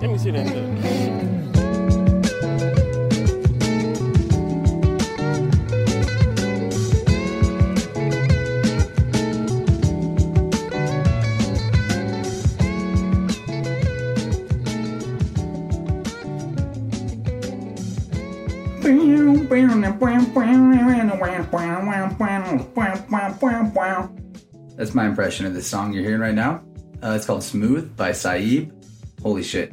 Let me see that That's my impression of this song you're hearing right now. Uh, it's called Smooth by Saeed. Holy shit.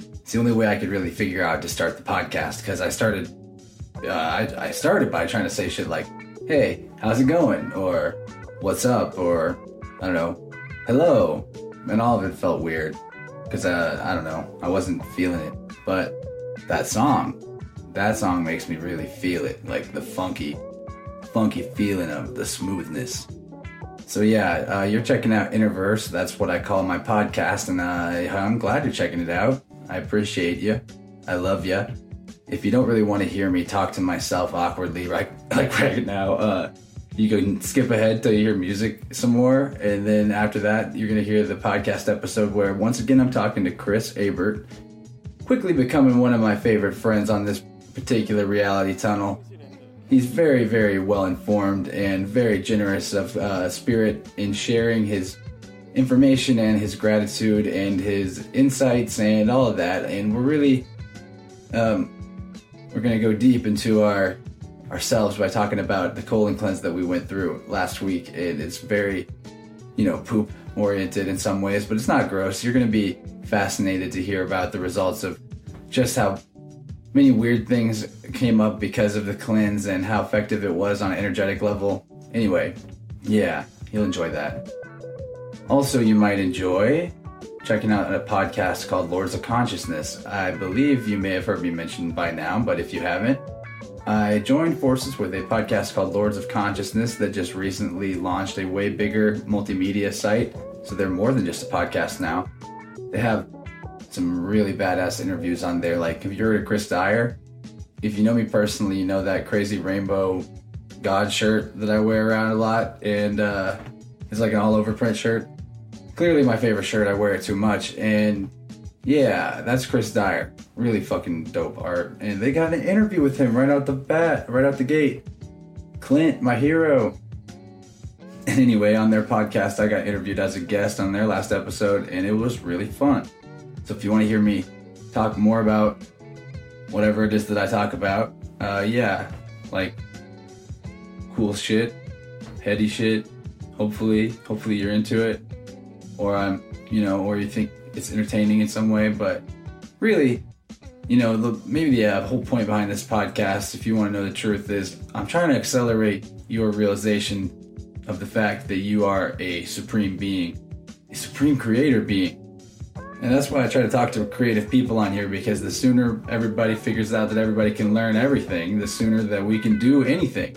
It's the only way I could really figure out to start the podcast because I started uh, I, I started by trying to say shit like, hey, how's it going? Or what's up? Or I don't know, hello. And all of it felt weird because uh, I don't know, I wasn't feeling it. But that song, that song makes me really feel it like the funky, funky feeling of the smoothness. So yeah, uh, you're checking out Interverse. That's what I call my podcast, and I'm glad you're checking it out. I appreciate you. I love you. If you don't really want to hear me talk to myself awkwardly, right, like right now, uh, you can skip ahead till you hear music some more, and then after that, you're gonna hear the podcast episode where once again I'm talking to Chris Abert, quickly becoming one of my favorite friends on this particular reality tunnel. He's very, very well informed and very generous of uh, spirit in sharing his information and his gratitude and his insights and all of that. And we're really, um, we're gonna go deep into our ourselves by talking about the colon cleanse that we went through last week. And it's very, you know, poop oriented in some ways, but it's not gross. You're gonna be fascinated to hear about the results of just how many weird things came up because of the cleanse and how effective it was on an energetic level. Anyway, yeah, you'll enjoy that. Also, you might enjoy checking out a podcast called Lords of Consciousness. I believe you may have heard me mention by now, but if you haven't, I joined forces with a podcast called Lords of Consciousness that just recently launched a way bigger multimedia site. So they're more than just a podcast now. They have some really badass interviews on there. Like, have you heard of Chris Dyer? If you know me personally, you know that crazy rainbow God shirt that I wear around a lot, and uh, it's like an all over print shirt. Clearly, my favorite shirt. I wear it too much, and yeah, that's Chris Dyer. Really fucking dope art. And they got an interview with him right out the bat, right out the gate. Clint, my hero. Anyway, on their podcast, I got interviewed as a guest on their last episode, and it was really fun. So if you want to hear me talk more about whatever it is that I talk about, uh, yeah, like cool shit, heady shit. Hopefully, hopefully you're into it, or I'm, you know, or you think it's entertaining in some way. But really, you know, the, maybe the uh, whole point behind this podcast, if you want to know the truth, is I'm trying to accelerate your realization of the fact that you are a supreme being, a supreme creator being. And that's why I try to talk to creative people on here because the sooner everybody figures out that everybody can learn everything, the sooner that we can do anything.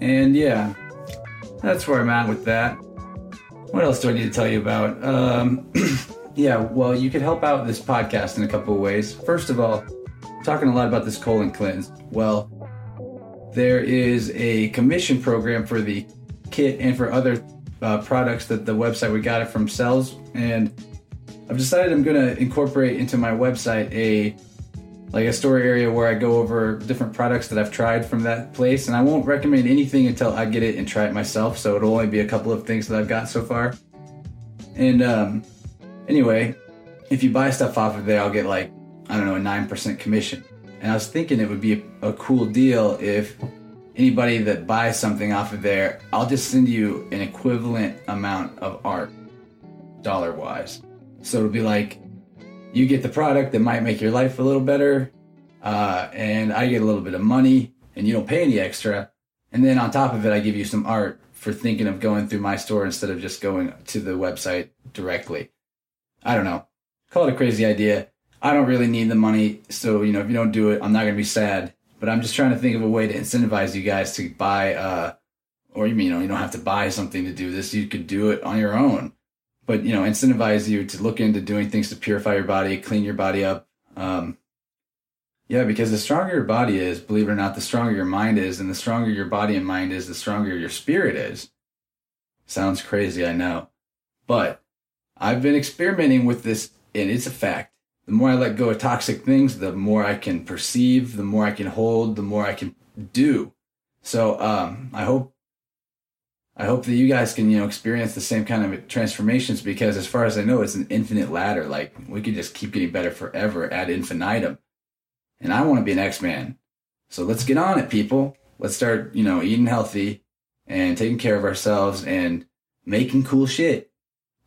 And yeah, that's where I'm at with that. What else do I need to tell you about? Um, yeah, well, you could help out this podcast in a couple of ways. First of all, talking a lot about this colon cleanse. Well, there is a commission program for the kit and for other uh, products that the website we got it from sells, and I've decided I'm going to incorporate into my website a like a story area where I go over different products that I've tried from that place, and I won't recommend anything until I get it and try it myself. So it'll only be a couple of things that I've got so far. And um, anyway, if you buy stuff off of there, I'll get like I don't know a nine percent commission. And I was thinking it would be a, a cool deal if anybody that buys something off of there, I'll just send you an equivalent amount of art, dollar wise. So it'll be like you get the product that might make your life a little better, uh, and I get a little bit of money, and you don't pay any extra. And then on top of it, I give you some art for thinking of going through my store instead of just going to the website directly. I don't know. Call it a crazy idea. I don't really need the money, so you know if you don't do it, I'm not gonna be sad. But I'm just trying to think of a way to incentivize you guys to buy, uh, or you mean you know you don't have to buy something to do this. You could do it on your own but you know, incentivize you to look into doing things to purify your body, clean your body up. Um, yeah, because the stronger your body is, believe it or not, the stronger your mind is, and the stronger your body and mind is, the stronger your spirit is. Sounds crazy, I know. But I've been experimenting with this, and it's a fact. The more I let go of toxic things, the more I can perceive, the more I can hold, the more I can do. So um, I hope I hope that you guys can, you know, experience the same kind of transformations because as far as I know, it's an infinite ladder. Like we could just keep getting better forever ad infinitum. And I want to be an X-Man. So let's get on it, people. Let's start, you know, eating healthy and taking care of ourselves and making cool shit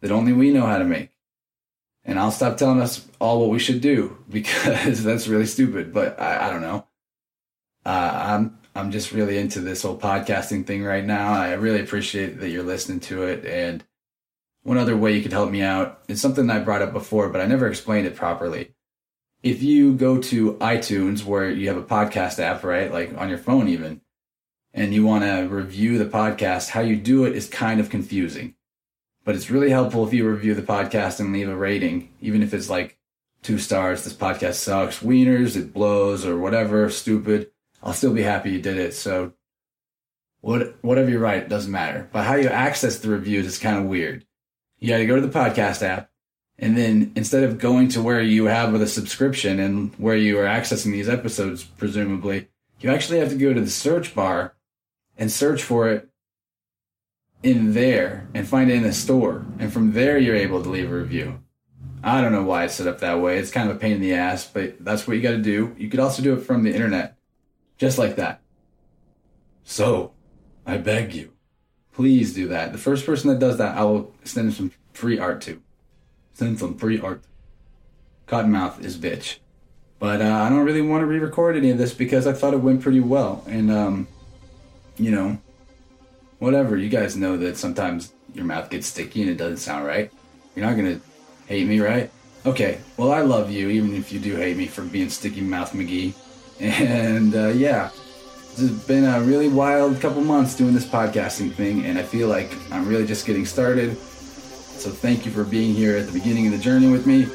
that only we know how to make. And I'll stop telling us all what we should do because that's really stupid, but I, I don't know. Uh, I'm I'm just really into this whole podcasting thing right now. I really appreciate that you're listening to it. And one other way you could help me out is something I brought up before, but I never explained it properly. If you go to iTunes, where you have a podcast app, right, like on your phone even, and you want to review the podcast, how you do it is kind of confusing. But it's really helpful if you review the podcast and leave a rating, even if it's like two stars. This podcast sucks, wieners, it blows, or whatever, stupid I'll still be happy you did it. So what, whatever you write doesn't matter. But how you access the reviews is kind of weird. You got to go to the podcast app. And then instead of going to where you have with a subscription and where you are accessing these episodes, presumably, you actually have to go to the search bar and search for it in there and find it in the store. And from there, you're able to leave a review. I don't know why it's set up that way. It's kind of a pain in the ass, but that's what you got to do. You could also do it from the internet. Just like that. So, I beg you, please do that. The first person that does that, I will send some free art to. Send some free art. Cottonmouth is bitch. But uh, I don't really want to re-record any of this because I thought it went pretty well. And, um, you know, whatever. You guys know that sometimes your mouth gets sticky and it doesn't sound right. You're not going to hate me, right? Okay, well, I love you, even if you do hate me for being Sticky Mouth McGee. And uh, yeah, this has been a really wild couple months doing this podcasting thing, and I feel like I'm really just getting started. So thank you for being here at the beginning of the journey with me,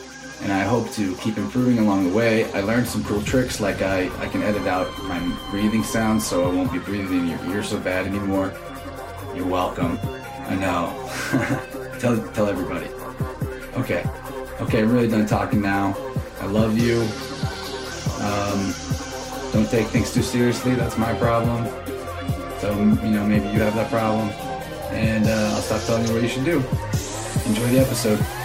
and I hope to keep improving along the way. I learned some cool tricks, like I, I can edit out my breathing sounds so I won't be breathing in your ear so bad anymore. You're welcome. I know. tell, tell everybody. Okay. Okay, I'm really done talking now. I love you. Um, don't take things too seriously. That's my problem. So, you know, maybe you have that problem. And uh, I'll stop telling you what you should do. Enjoy the episode.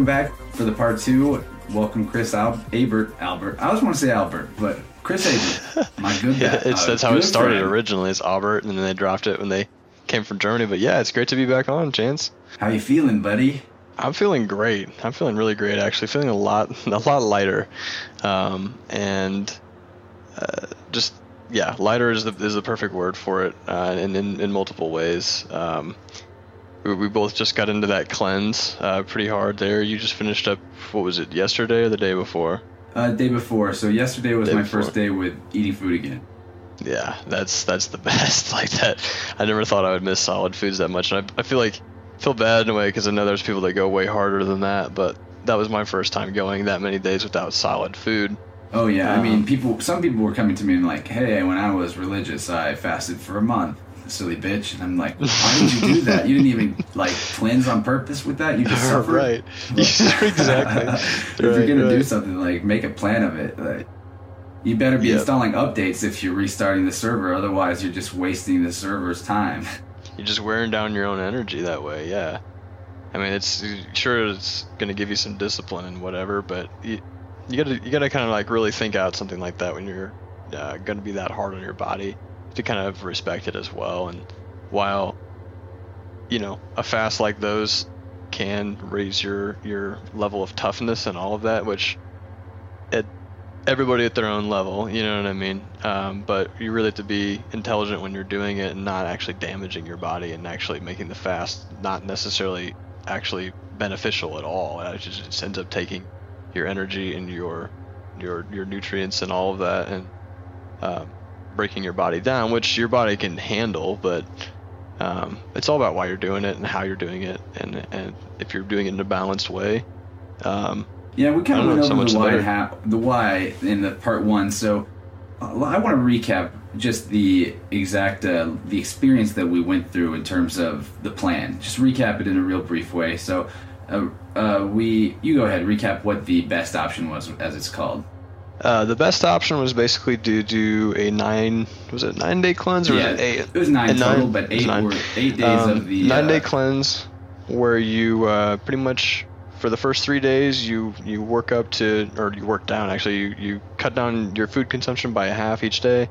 Welcome back for the part two. Welcome, Chris Al- Abert. Albert. I always want to say Albert, but Chris Abert. My good Yeah, it's uh, that's how it started friend. originally. It's Albert, and then they dropped it when they came from Germany. But yeah, it's great to be back on, Chance. How you feeling, buddy? I'm feeling great. I'm feeling really great actually. Feeling a lot a lot lighter, um, and uh, just yeah, lighter is the is the perfect word for it, uh, in, in in multiple ways. Um, we, both just got into that cleanse uh, pretty hard there. You just finished up. What was it? Yesterday or the day before? Uh, day before. So yesterday was Day my before. first day with eating food again. Yeah, that's that's the best. Like that, I never thought I would miss solid foods that much, and I, I feel like feel bad in a way because I know there's people that go way harder than that, but that was my first time going that many days without solid food. Oh yeah, I Um, mean, people. Some people were coming to me and like, "Hey, when I was religious, I fasted for a month." Silly bitch, and I'm like, "Why did you do that? You didn't even like cleanse on purpose with that. You just suffered." right. exactly. if you're Right, gonna do something, like make a plan of it. Like, you better be Yeah. installing updates if you're restarting the server. Otherwise, you're just wasting the server's time. You're just wearing down your own energy that way. Yeah. I mean, it's sure it's gonna give you some discipline and whatever, but you, you gotta you gotta kind of like really think out something like that when you're uh, gonna be that hard on your body to kind of respect it as well. And while you know a fast like those can raise your your level of toughness and all of that, which it everybody at their own level, you know what I mean? Um, but you really have to be intelligent when you're doing it and not actually damaging your body and actually making the fast not necessarily actually beneficial at all. It just, just ends up taking your energy and your your your nutrients and all of that and um, breaking your body down, which your body can handle, but um, it's all about why you're doing it and how you're doing it, and and if you're doing it in a balanced way. Um, Yeah, we kind of went so over the the why, ha- the why in the part one. So uh, I want to recap just the exact uh, the experience that we went through in terms of the plan. Just recap it in a real brief way. So uh, uh, we, you go ahead, recap what the best option was, as it's called. Uh, the best option was basically to do a nine was it nine day cleanse or yeah, was it eight? it was nine total, nine- but eight nine. were eight days Um, of the nine day uh, cleanse where you uh, pretty much for the first three days you you work up to or you work down actually you, you cut down your food consumption by a half each day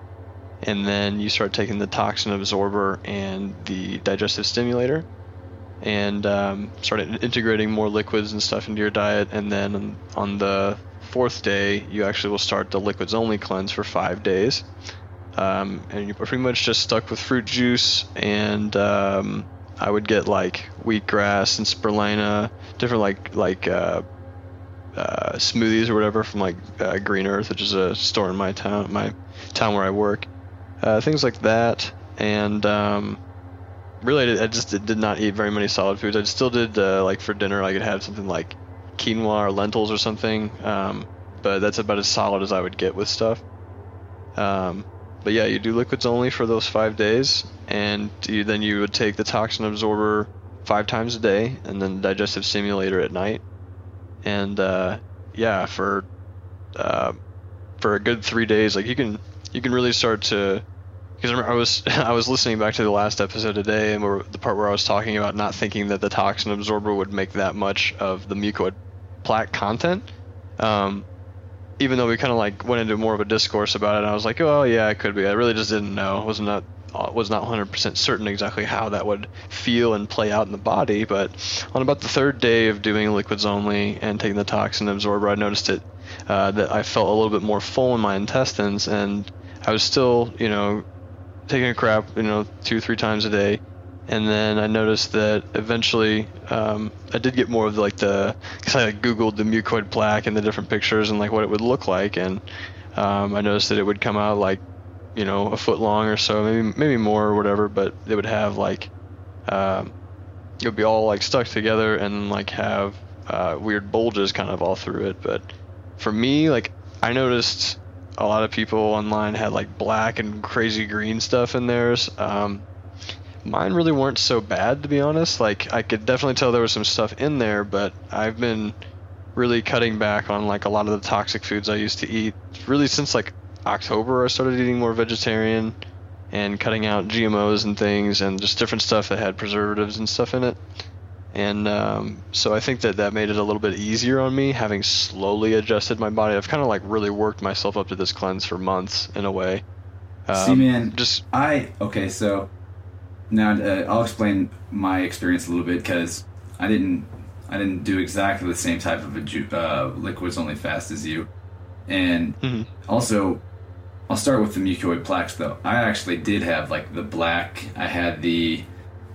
and then you start taking the toxin absorber and the digestive stimulator and um, start integrating more liquids and stuff into your diet and then on the fourth day you actually will start the liquids only cleanse for five days um, and you're pretty much just stuck with fruit juice and um, I would get like wheatgrass and spirulina, different like like uh, uh, smoothies or whatever from like uh, Green Earth, which is a store in my town, my town where I work. Uh, things like that, and um, really, I just did, did not eat very many solid foods. I still did uh, like for dinner, I could have something like quinoa or lentils or something, um, but that's about as solid as I would get with stuff. Um, but yeah, you do liquids only for those five days, and you, then you would take the toxin absorber five times a day, and then digestive stimulator at night. And uh, yeah, for uh, for a good three days, like you can you can really start to because I was I was listening back to the last episode today, and the part where I was talking about not thinking that the toxin absorber would make that much of the mucoid plaque content. Um, even though we kind of like went into more of a discourse about it, and I was like, oh yeah, it could be. I really just didn't know. was not was not 100% certain exactly how that would feel and play out in the body. But on about the third day of doing liquids only and taking the toxin absorber, I noticed it uh, that I felt a little bit more full in my intestines, and I was still, you know, taking a crap, you know, two three times a day. And then I noticed that eventually um, I did get more of like the because I like, googled the mucoid plaque and the different pictures and like what it would look like, and um, I noticed that it would come out like you know a foot long or so, maybe maybe more or whatever, but it would have like um, it would be all like stuck together and like have uh, weird bulges kind of all through it. But for me, like I noticed a lot of people online had like black and crazy green stuff in theirs. Um, mine really weren't so bad to be honest. Like I could definitely tell there was some stuff in there, but I've been really cutting back on like a lot of the toxic foods I used to eat. Really since like October, I started eating more vegetarian and cutting out GMOs and things and just different stuff that had preservatives and stuff in it. and um, so I think that that made it a little bit easier on me, having slowly adjusted my body. I've kind of like really worked myself up to this cleanse for months in a way. See, Um, man, just I okay. So now uh, I'll explain my experience a little bit because I didn't I didn't do exactly the same type of a ju- uh, liquids only fast as you, and Mhm. also I'll start with the mucoid plaques though. I actually did have like the black. I had the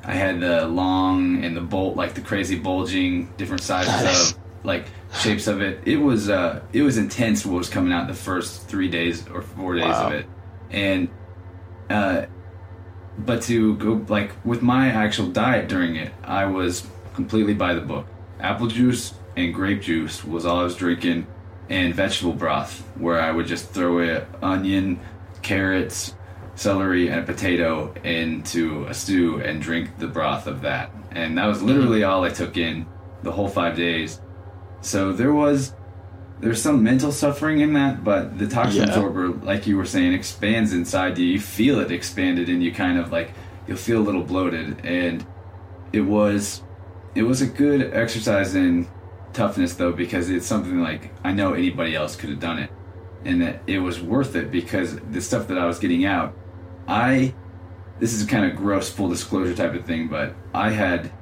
I had the long and the bolt like the crazy bulging different sizes of like shapes of it. It was uh it was intense what was coming out the first three days or four days Wow. of it, and uh, but to go like with my actual diet during it, I was completely by the book. Apple juice and grape juice was all I was drinking, and vegetable broth, where I would just throw a onion, carrots, celery, and a potato into a stew and drink the broth of that. And that was literally all I took in the whole five days. So there was there's some mental suffering in that, but the toxin Yeah. absorber, like you were saying, expands inside you. You feel it expanded, and you kind of like you'll feel a little bloated. And it was it was a good exercise in toughness though, because it's something like I know anybody else could have done it, and that it was worth it because the stuff that I was getting out, I this is kind of gross full disclosure type of thing, but I had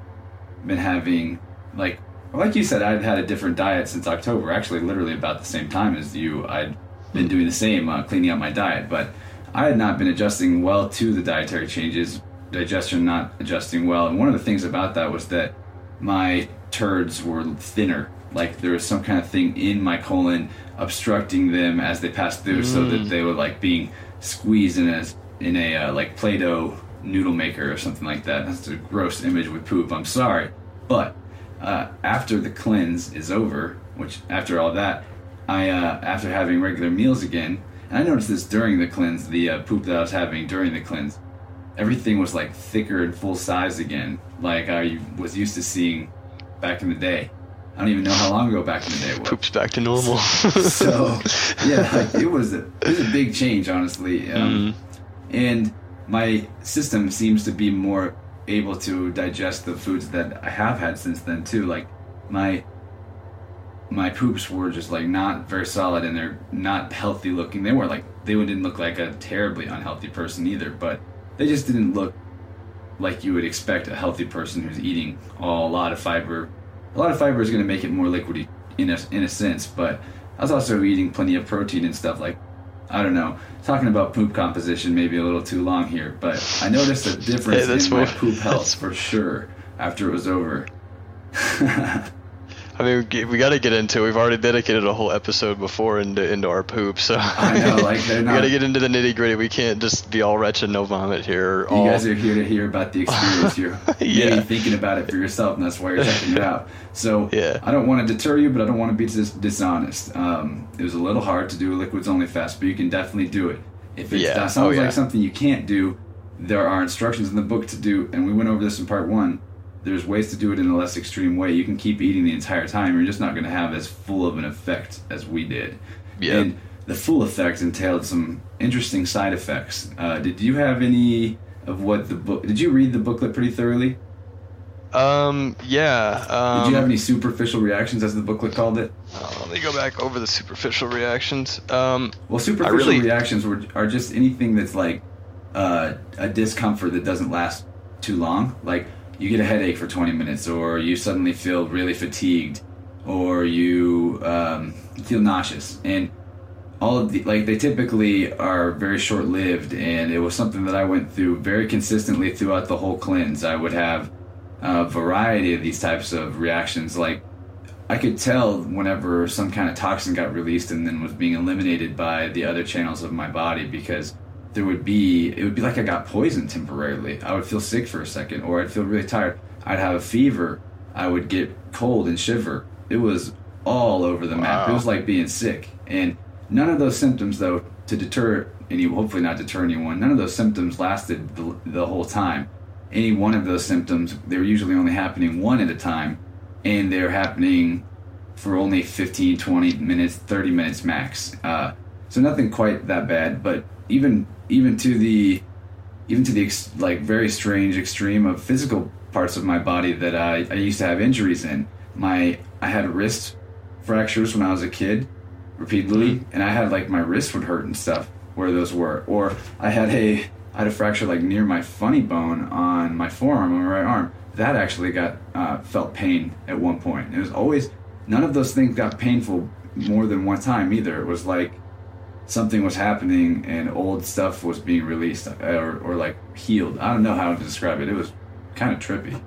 been having like like you said, I'd had a different diet since October. Actually, literally about the same time as you, I'd been doing the same, uh, cleaning up my diet. But I had not been adjusting well to the dietary changes, digestion not adjusting well. And one of the things about that was that my turds were thinner. Like there was some kind of thing in my colon obstructing them as they passed through, so that they were like being squeezed in a in a uh, like Play-Doh noodle maker or something like that. That's a gross image with poop. I'm sorry, but uh, after the cleanse is over, which after all that, I uh, after having regular meals again, and I noticed this during the cleanse, the uh, poop that I was having during the cleanse, everything was like thicker and full size again, like I was used to seeing back in the day. I don't even know how long ago back in the day it was. poops back to normal. So yeah, like, it was a it was a big change, honestly. Um, And my system seems to be more able to digest the foods that I have had since then too. Like my my poops were just like not very solid and they're not healthy looking. They weren't like they didn't look like a terribly unhealthy person either, but they just didn't look like you would expect a healthy person who's eating all, a lot of fiber. A lot of fiber is going to make it more liquidy in a in a sense, but I was also eating plenty of protein and stuff like I don't know. Talking about poop composition maybe a little too long here, but I noticed a difference that's in my poop health for sure after it was over. I mean, we, got to get into. it. We've already dedicated a whole episode before into into our poop, so I know, like, they're we got to get into the nitty gritty. We can't just be all wretched, no vomit here. You all, guys are here to hear about the experience. You're Yeah. maybe thinking about it for yourself, and that's why you're checking it out. So Yeah. I don't want to deter you, but I don't want to be dis- dishonest. Um, it was a little hard to do a liquids only fast, but you can definitely do it. If it Yeah. sounds Oh, yeah. like something you can't do, there are instructions in the book to do, and we went over this in part one. There's ways to do it in a less extreme way. You can keep eating the entire time. You're just not going to have as full of an effect as we did. Yeah. And the full effect entailed some interesting side effects. Uh, did you have any of what the book? Did you read the booklet pretty thoroughly? Um, yeah. Um, Did you have any superficial reactions, as the booklet called it? uh, let me go back over the superficial reactions. Um, Well, superficial really- reactions were, are just anything that's like uh, a discomfort that doesn't last too long. Like you get a headache for 20 minutes, or you suddenly feel really fatigued, or you um, feel nauseous. And all of the, like, they typically are very short lived. And it was something that I went through very consistently throughout the whole cleanse. I would have a variety of these types of reactions. Like, I could tell whenever some kind of toxin got released and then was being eliminated by the other channels of my body because there would be it would be like I got poisoned temporarily. I would feel sick for a second or I'd feel really tired. I'd have a fever. I would get cold and shiver. It was all over the map. It was like being sick. And none of those symptoms though to deter any hopefully not deter anyone. None of those symptoms lasted the, the whole time. Any one of those symptoms, they were usually only happening one at a time and they're happening for only 15 20 minutes 30 minutes max uh, so nothing quite that bad but even even to the even to the ex- like very strange extreme of physical parts of my body that I, I used to have injuries in. My I had wrist fractures when I was a kid repeatedly, and I had like my wrist would hurt and stuff where those were. Or I had a I had a fracture like near my funny bone on my forearm on my right arm. That actually got uh, felt pain at one point. It was always none of those things got painful more than one time either. It was like something was happening and old stuff was being released or, or like healed. I don't know how to describe it. It was kind of trippy.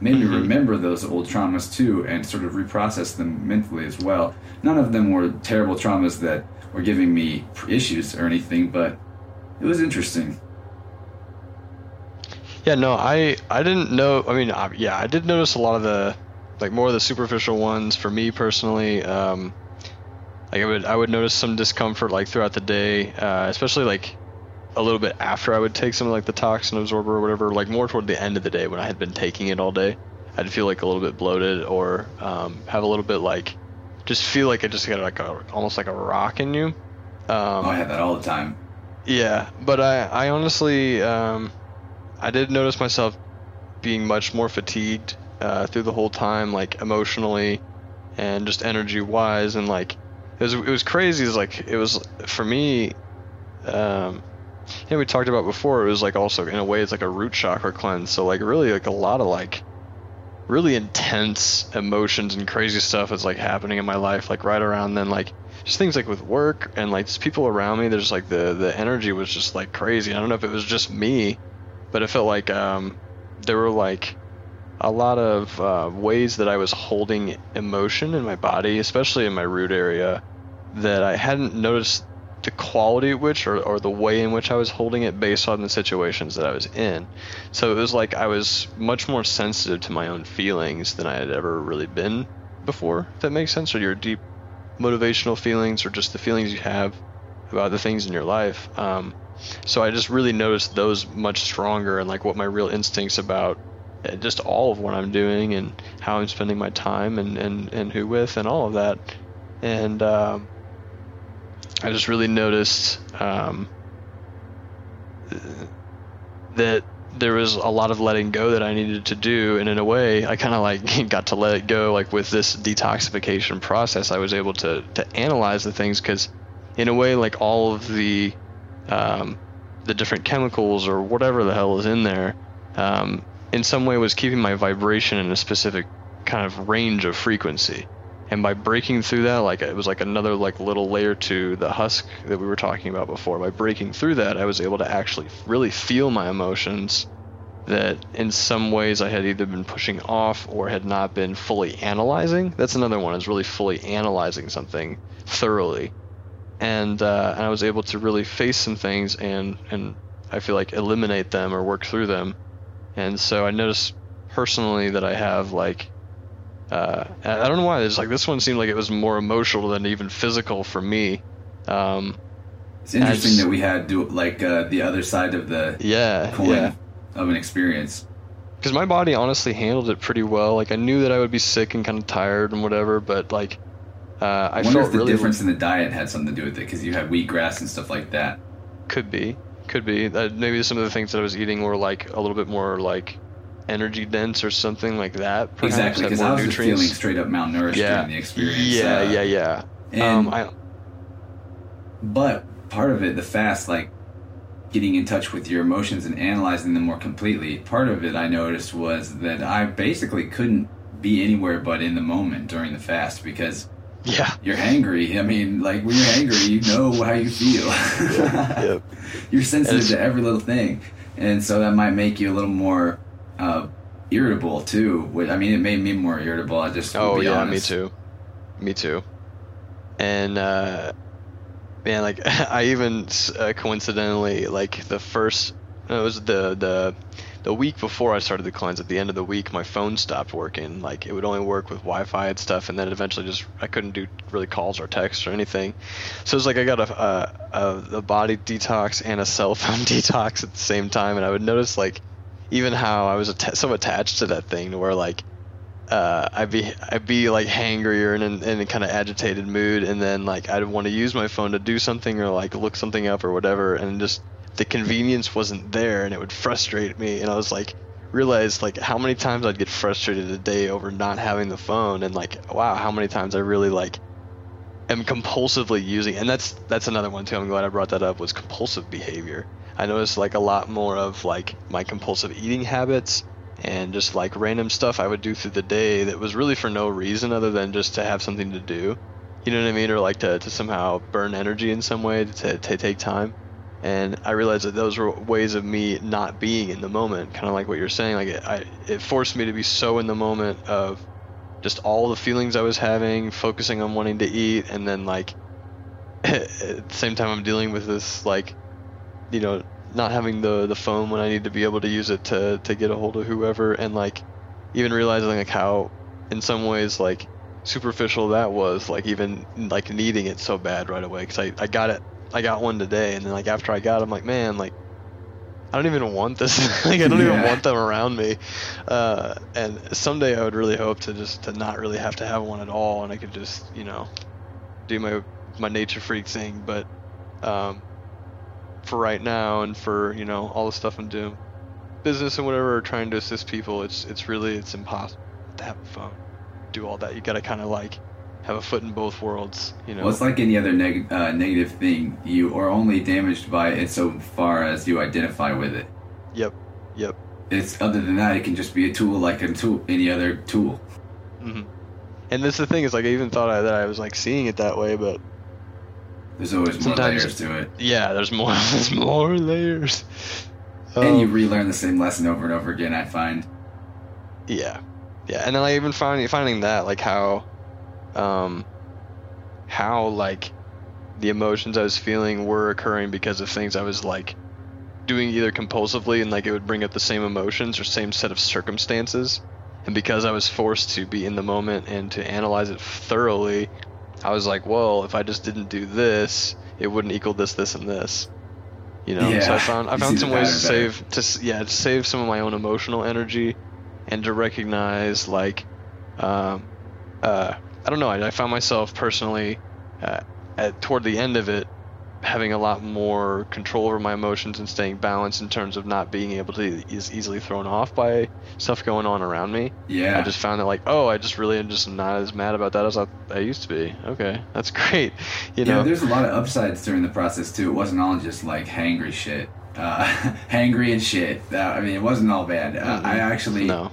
Made me remember those old traumas too and sort of reprocess them mentally as well. None of them were terrible traumas that were giving me issues or anything, but it was interesting. Yeah, no, I I didn't know. I mean, I, yeah, I did notice a lot of the like more of the superficial ones for me personally. Um, like I would I would notice some discomfort like throughout the day, uh, especially like a little bit after I would take some like the toxin absorber or whatever. Like more toward the end of the day when I had been taking it all day, I'd feel like a little bit bloated or um, have a little bit like just feel like I just got like a almost like a rock in you. Um, Oh, I had that all the time. yeah, but I, I honestly, um, I did notice myself being much more fatigued uh, through the whole time, like emotionally and just energy wise, and like it was it was crazy. It was like it was for me. Um, yeah, we talked about before. It was like also in a way it's like a root chakra cleanse. So like really like a lot of like really intense emotions and crazy stuff is like happening in my life like right around then like just things like with work and like just people around me there's like the the energy was just like crazy i don't know if it was just me but it felt like um there were like a lot of uh, ways that i was holding emotion in my body especially in my root area that i hadn't noticed the quality at which or, or the way in which i was holding it based on the situations that i was in so it was like i was much more sensitive to my own feelings than i had ever really been before if that makes sense or your deep motivational feelings or just the feelings you have about the things in your life. Um, so I just really noticed those much stronger and like what my real instincts about just all of what I'm doing and how I'm spending my time and, and, and who with and all of that. And um, I just really noticed um, that there was a lot of letting go that I needed to do, and in a way, I kind of like got to let it go. Like with this detoxification process, I was able to to analyze the things because, in a way, like all of the um, the different chemicals or whatever the hell is in there, um, in some way was keeping my vibration in a specific kind of range of frequency. And by breaking through that, like it was like another like little layer to the husk that we were talking about before. By breaking through that, I was able to actually really feel my emotions that in some ways I had either been pushing off or had not been fully analyzing. That's another one is really fully analyzing something thoroughly. And uh, and I was able to really face some things and and I feel like eliminate them or work through them. And so I noticed personally that I have like uh, I don't know why. It's like this one seemed like it was more emotional than even physical for me. Um, It's interesting that we had do like uh, the other side of the yeah, coin yeah. of an experience. Because my body honestly handled it pretty well. Like I knew that I would be sick and kind of tired and whatever, but like uh, I, I wonder felt if the really difference in the diet had something to do with it because you had wheatgrass and stuff like that. could be, could be. Uh, maybe some of the things that I was eating were like a little bit more like energy dense or something like that. Perhaps, exactly, because I was nutrients. feeling straight up malnourished yeah, during the experience. yeah, uh, yeah, yeah. And, Um, I, but part of it, the fast, like getting in touch with your emotions and analyzing them more completely, part of it I noticed was that I basically couldn't be anywhere but in the moment during the fast because yeah, you're angry. I mean, like when you're angry, you know how you feel. yep. You're sensitive to every little thing, and so that might make you a little more uh, irritable too. Wh- I mean, it made me more irritable. I just Oh be yeah, honest. me too. Me too. And uh, man, like I even uh, coincidentally, like the first, it was the the the week before I started the cleanse. At the end of the week, my phone stopped working. Like it would only work with Wi-Fi and stuff, and then eventually just I couldn't do really calls or texts or anything. So it's like I got a a, a, body detox and a cell phone detox at the same time, and I would notice like even how I was atta- so attached to that thing to where like uh, I'd be I'd be like hangrier and in, in a kind of agitated mood, and then like I'd want to use my phone to do something or like look something up or whatever, and just the convenience wasn't there and it would frustrate me. And I was like realized like how many times I'd get frustrated a day over not having the phone and like wow how many times I really like am compulsively using and that's that's another one too. I'm glad I brought that up was compulsive behavior. I noticed like a lot more of like my compulsive eating habits and just like random stuff I would do through the day that was really for no reason other than just to have something to do. You know what I mean? Or like to, to somehow burn energy in some way to, to take time and I realized that those were ways of me not being in the moment, kind of like what you're saying. Like it, I, it forced me to be so in the moment of just all the feelings I was having, focusing on wanting to eat, and then like at the same time I'm dealing with this like, you know, not having the the phone when I need to be able to use it to to get a hold of whoever, and like even realizing like how in some ways like superficial that was, like even like needing it so bad right away because I I got it I got one today, and then like after I got, it, I'm like, man, like I don't even want this. like I don't even want them around me. Uh, and someday I would really hope to just to not really have to have one at all, and I could just you know do my my nature freak thing. But um, for right now, and for you know all the stuff I'm doing, business and whatever, trying to assist people, it's it's really it's impossible to have a phone, do all that. You got to kind of like have a foot in both worlds. You know. Well, it's like any other neg- uh, negative thing. You are only damaged by it so far as you identify with it. Yep. Yep. It's other than that, it can just be a tool like a tool, any other tool. hmm And this the thing is like I even thought I, that I was like seeing it that way, but There's always more Sometimes- layers to it, yeah, there's more. There's more layers. and you Um, relearn the same lesson over and over again. I find. yeah, yeah, and then I even finding finding that like how, um, how like the emotions I was feeling were occurring because of things I was like doing either compulsively and like it would bring up the same emotions or same set of circumstances. And because I was forced to be in the moment and to analyze it thoroughly, I was like, well, if I just didn't do this, it wouldn't equal this, this, and this. You know, yeah, so I found I found some ways to save to yeah to save some of my own emotional energy, and to recognize like, um, uh, I don't know. I, I found myself personally, uh, at toward the end of it, having a lot more control over my emotions and staying balanced in terms of not being able to is easily thrown off by stuff going on around me. Yeah. I just found that like, oh, I just really am just not as mad about that as I, I used to be. Okay, that's great. You yeah, know, there's a lot of upsides during the process too. It wasn't all just like hangry shit, uh, hangry and shit. Uh, I mean, it wasn't all bad. Uh, I Mm-mm. actually no.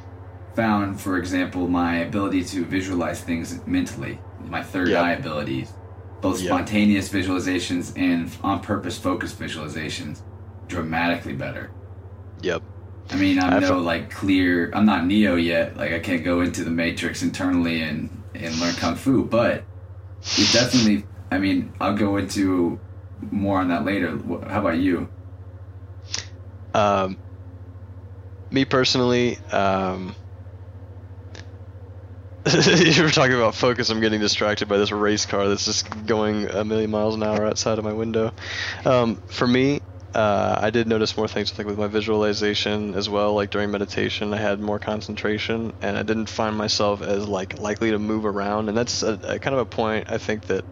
Found, for example, my ability to visualize things mentally, my third Yep. eye abilities, both Yep. spontaneous visualizations and on purpose focused visualizations, dramatically better. Yep. I mean, I'm I no like clear. I'm not Neo yet. Like I can't go into the Matrix internally and and learn kung fu, but it definitely. I mean, I'll go into more on that later. How about you? Um, me personally, um, you were talking about focus. I'm getting distracted by this race car that's just going a million miles an hour outside of my window. Um, for me, uh, I did notice more things like with my visualization as well. Like during meditation, I had more concentration, and I didn't find myself as like likely to move around. And that's a, a kind of a point I think that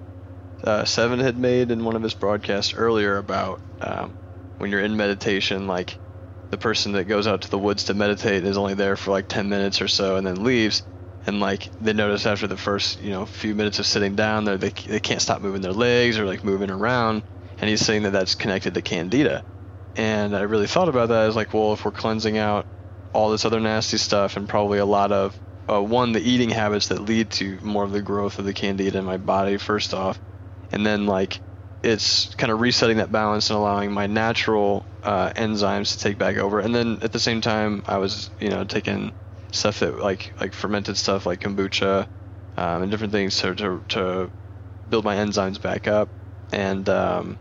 uh, Seven had made in one of his broadcasts earlier about um, when you're in meditation, like the person that goes out to the woods to meditate is only there for like 10 minutes or so and then leaves and like they notice after the first you know few minutes of sitting down they they can't stop moving their legs or like moving around. And he's saying that that's connected to candida. And i really thought about that. As like well if we're cleansing out all this other nasty stuff and probably a lot of uh, one the eating habits that lead to more of the growth of the candida in my body first off. And then like it's kind of resetting that balance and allowing my natural uh, enzymes to take back over. And then at the same time, I was you know taking stuff that like like fermented stuff like kombucha um, and different things to, to to build my enzymes back up. And um,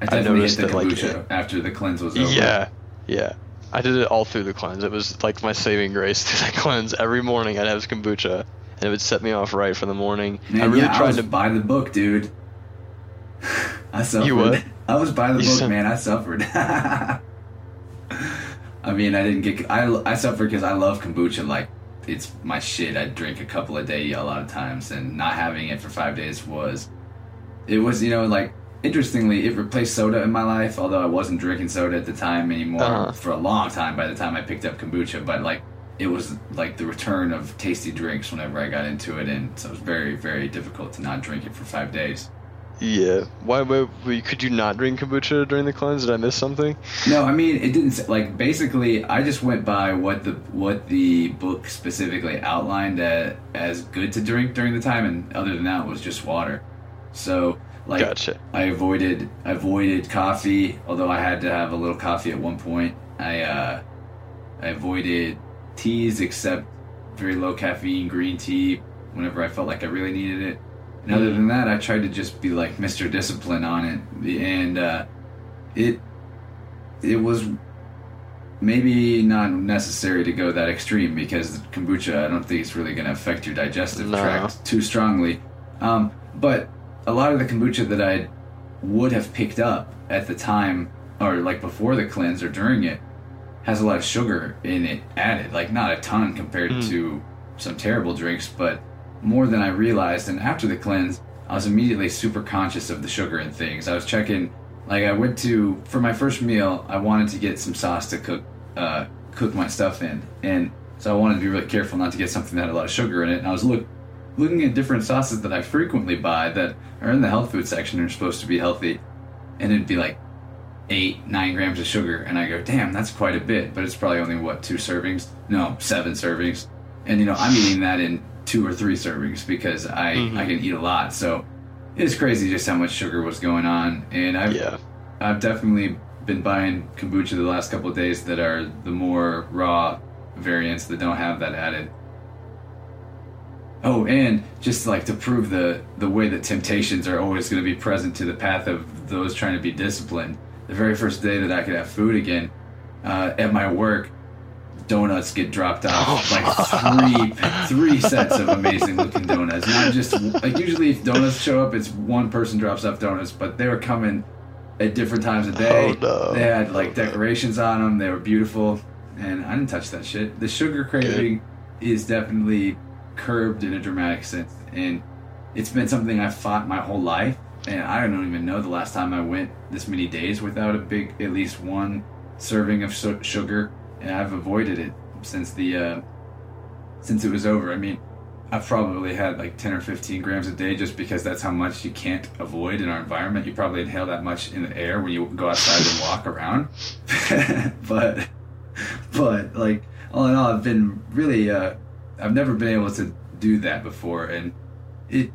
I definitely noticed the that, like, kombucha after the cleanse was over. yeah, yeah. I did it all through the cleanse. It was like my saving grace through that cleanse. Every morning I'd have kombucha, and it would set me off right for the morning. Man, I really yeah, I tried was to. buy the book, dude. I suffered. You what? I was by the You book, man. I suffered. I mean, I didn't get. I I suffered because I love kombucha. Like it's my shit. I drink a couple a day a lot of times, and not having it for five days was. It was you know like interestingly, it replaced soda in my life. Although I wasn't drinking soda at the time anymore Uh-huh. for a long time. By the time I picked up kombucha, but like it was like the return of tasty drinks whenever I got into it, and so it was very very difficult to not drink it for five days. Yeah. Why, why, could you not drink kombucha during the cleanse? Did I miss something? No, I mean it didn't. Like basically, I just went by what the what the book specifically outlined as, as good to drink during the time, and other than that, it was just water. So like, Gotcha. I avoided I avoided coffee, although I had to have a little coffee at one point. I uh, I avoided teas except very low caffeine green tea whenever I felt like I really needed it. And other than that, I tried to just be like Mr. Discipline on it, and uh, it it was maybe not necessary to go that extreme because kombucha, I don't think it's really going to affect your digestive No. tract too strongly. Um, but a lot of the kombucha that I would have picked up at the time, or like before the cleanse or during it, has a lot of sugar in it added. Like not a ton compared Mm. to some terrible drinks, but more than I realized. And after the cleanse, I was immediately super conscious of the sugar and things. I was checking, like I went to for my first meal, I wanted to get some sauce to cook uh, cook my stuff in, and so I wanted to be really careful not to get something that had a lot of sugar in it. And I was look looking at different sauces that I frequently buy that are in the health food section and are supposed to be healthy, and it'd be like eight, nine grams of sugar, and I go, damn, that's quite a bit, but it's probably only what two servings? No, seven servings, and you know I'm eating that in two or three servings because I Mhm. I can eat a lot, so it's crazy just how much sugar was going on, and I've Yeah. I've definitely been buying kombucha the last couple of days that are the more raw variants that don't have that added. Oh, and just like to prove the the way that temptations are always going to be present to the path of those trying to be disciplined. The very first day that I could have food again uh, at my work, donuts get dropped off oh, like three three sets of amazing looking donuts. Not just like usually if donuts show up, it's one person drops off donuts, but they were coming at different times of day. Oh, no. They had like decorations on them. They were beautiful, and I didn't touch that shit. The sugar craving is definitely curbed in a dramatic sense, and it's been something I've fought my whole life. And I don't even know the last time I went this many days without a big, at least one serving of su- sugar, and I've avoided it since the uh, since it was over. I mean, I've probably had like ten or fifteen grams a day just because that's how much you can't avoid in our environment. You probably inhale that much in the air when you go outside and walk around, but but like all in all, I've been really uh, I've never been able to do that before, and it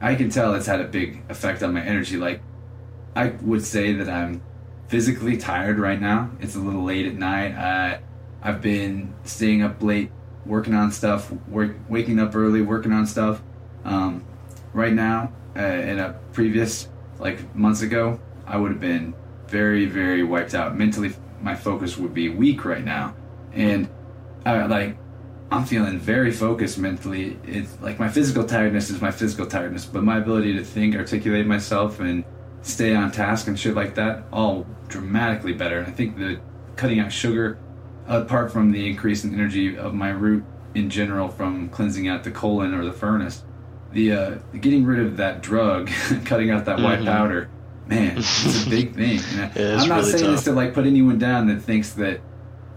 I can tell it's had a big effect on my energy. Like I would say that I'm physically tired right now. It's a little late at night. I've been staying up late working on stuff, work, waking up early, working on stuff. Um, right now, uh, in a previous like months ago, I would have been very, very wiped out mentally. My focus would be weak right now, and I like I'm feeling very focused mentally. It's like my physical tiredness is my physical tiredness, but my ability to think, articulate myself, and stay on task and shit like that, all dramatically better. And I think the cutting out sugar, apart from the increase in energy of my root in general from cleansing out the colon or the furnace, the uh, getting rid of that drug, cutting out that white Mhm. powder, man, it's a big thing. I- Yeah, I'm not really saying this to like put anyone down that thinks that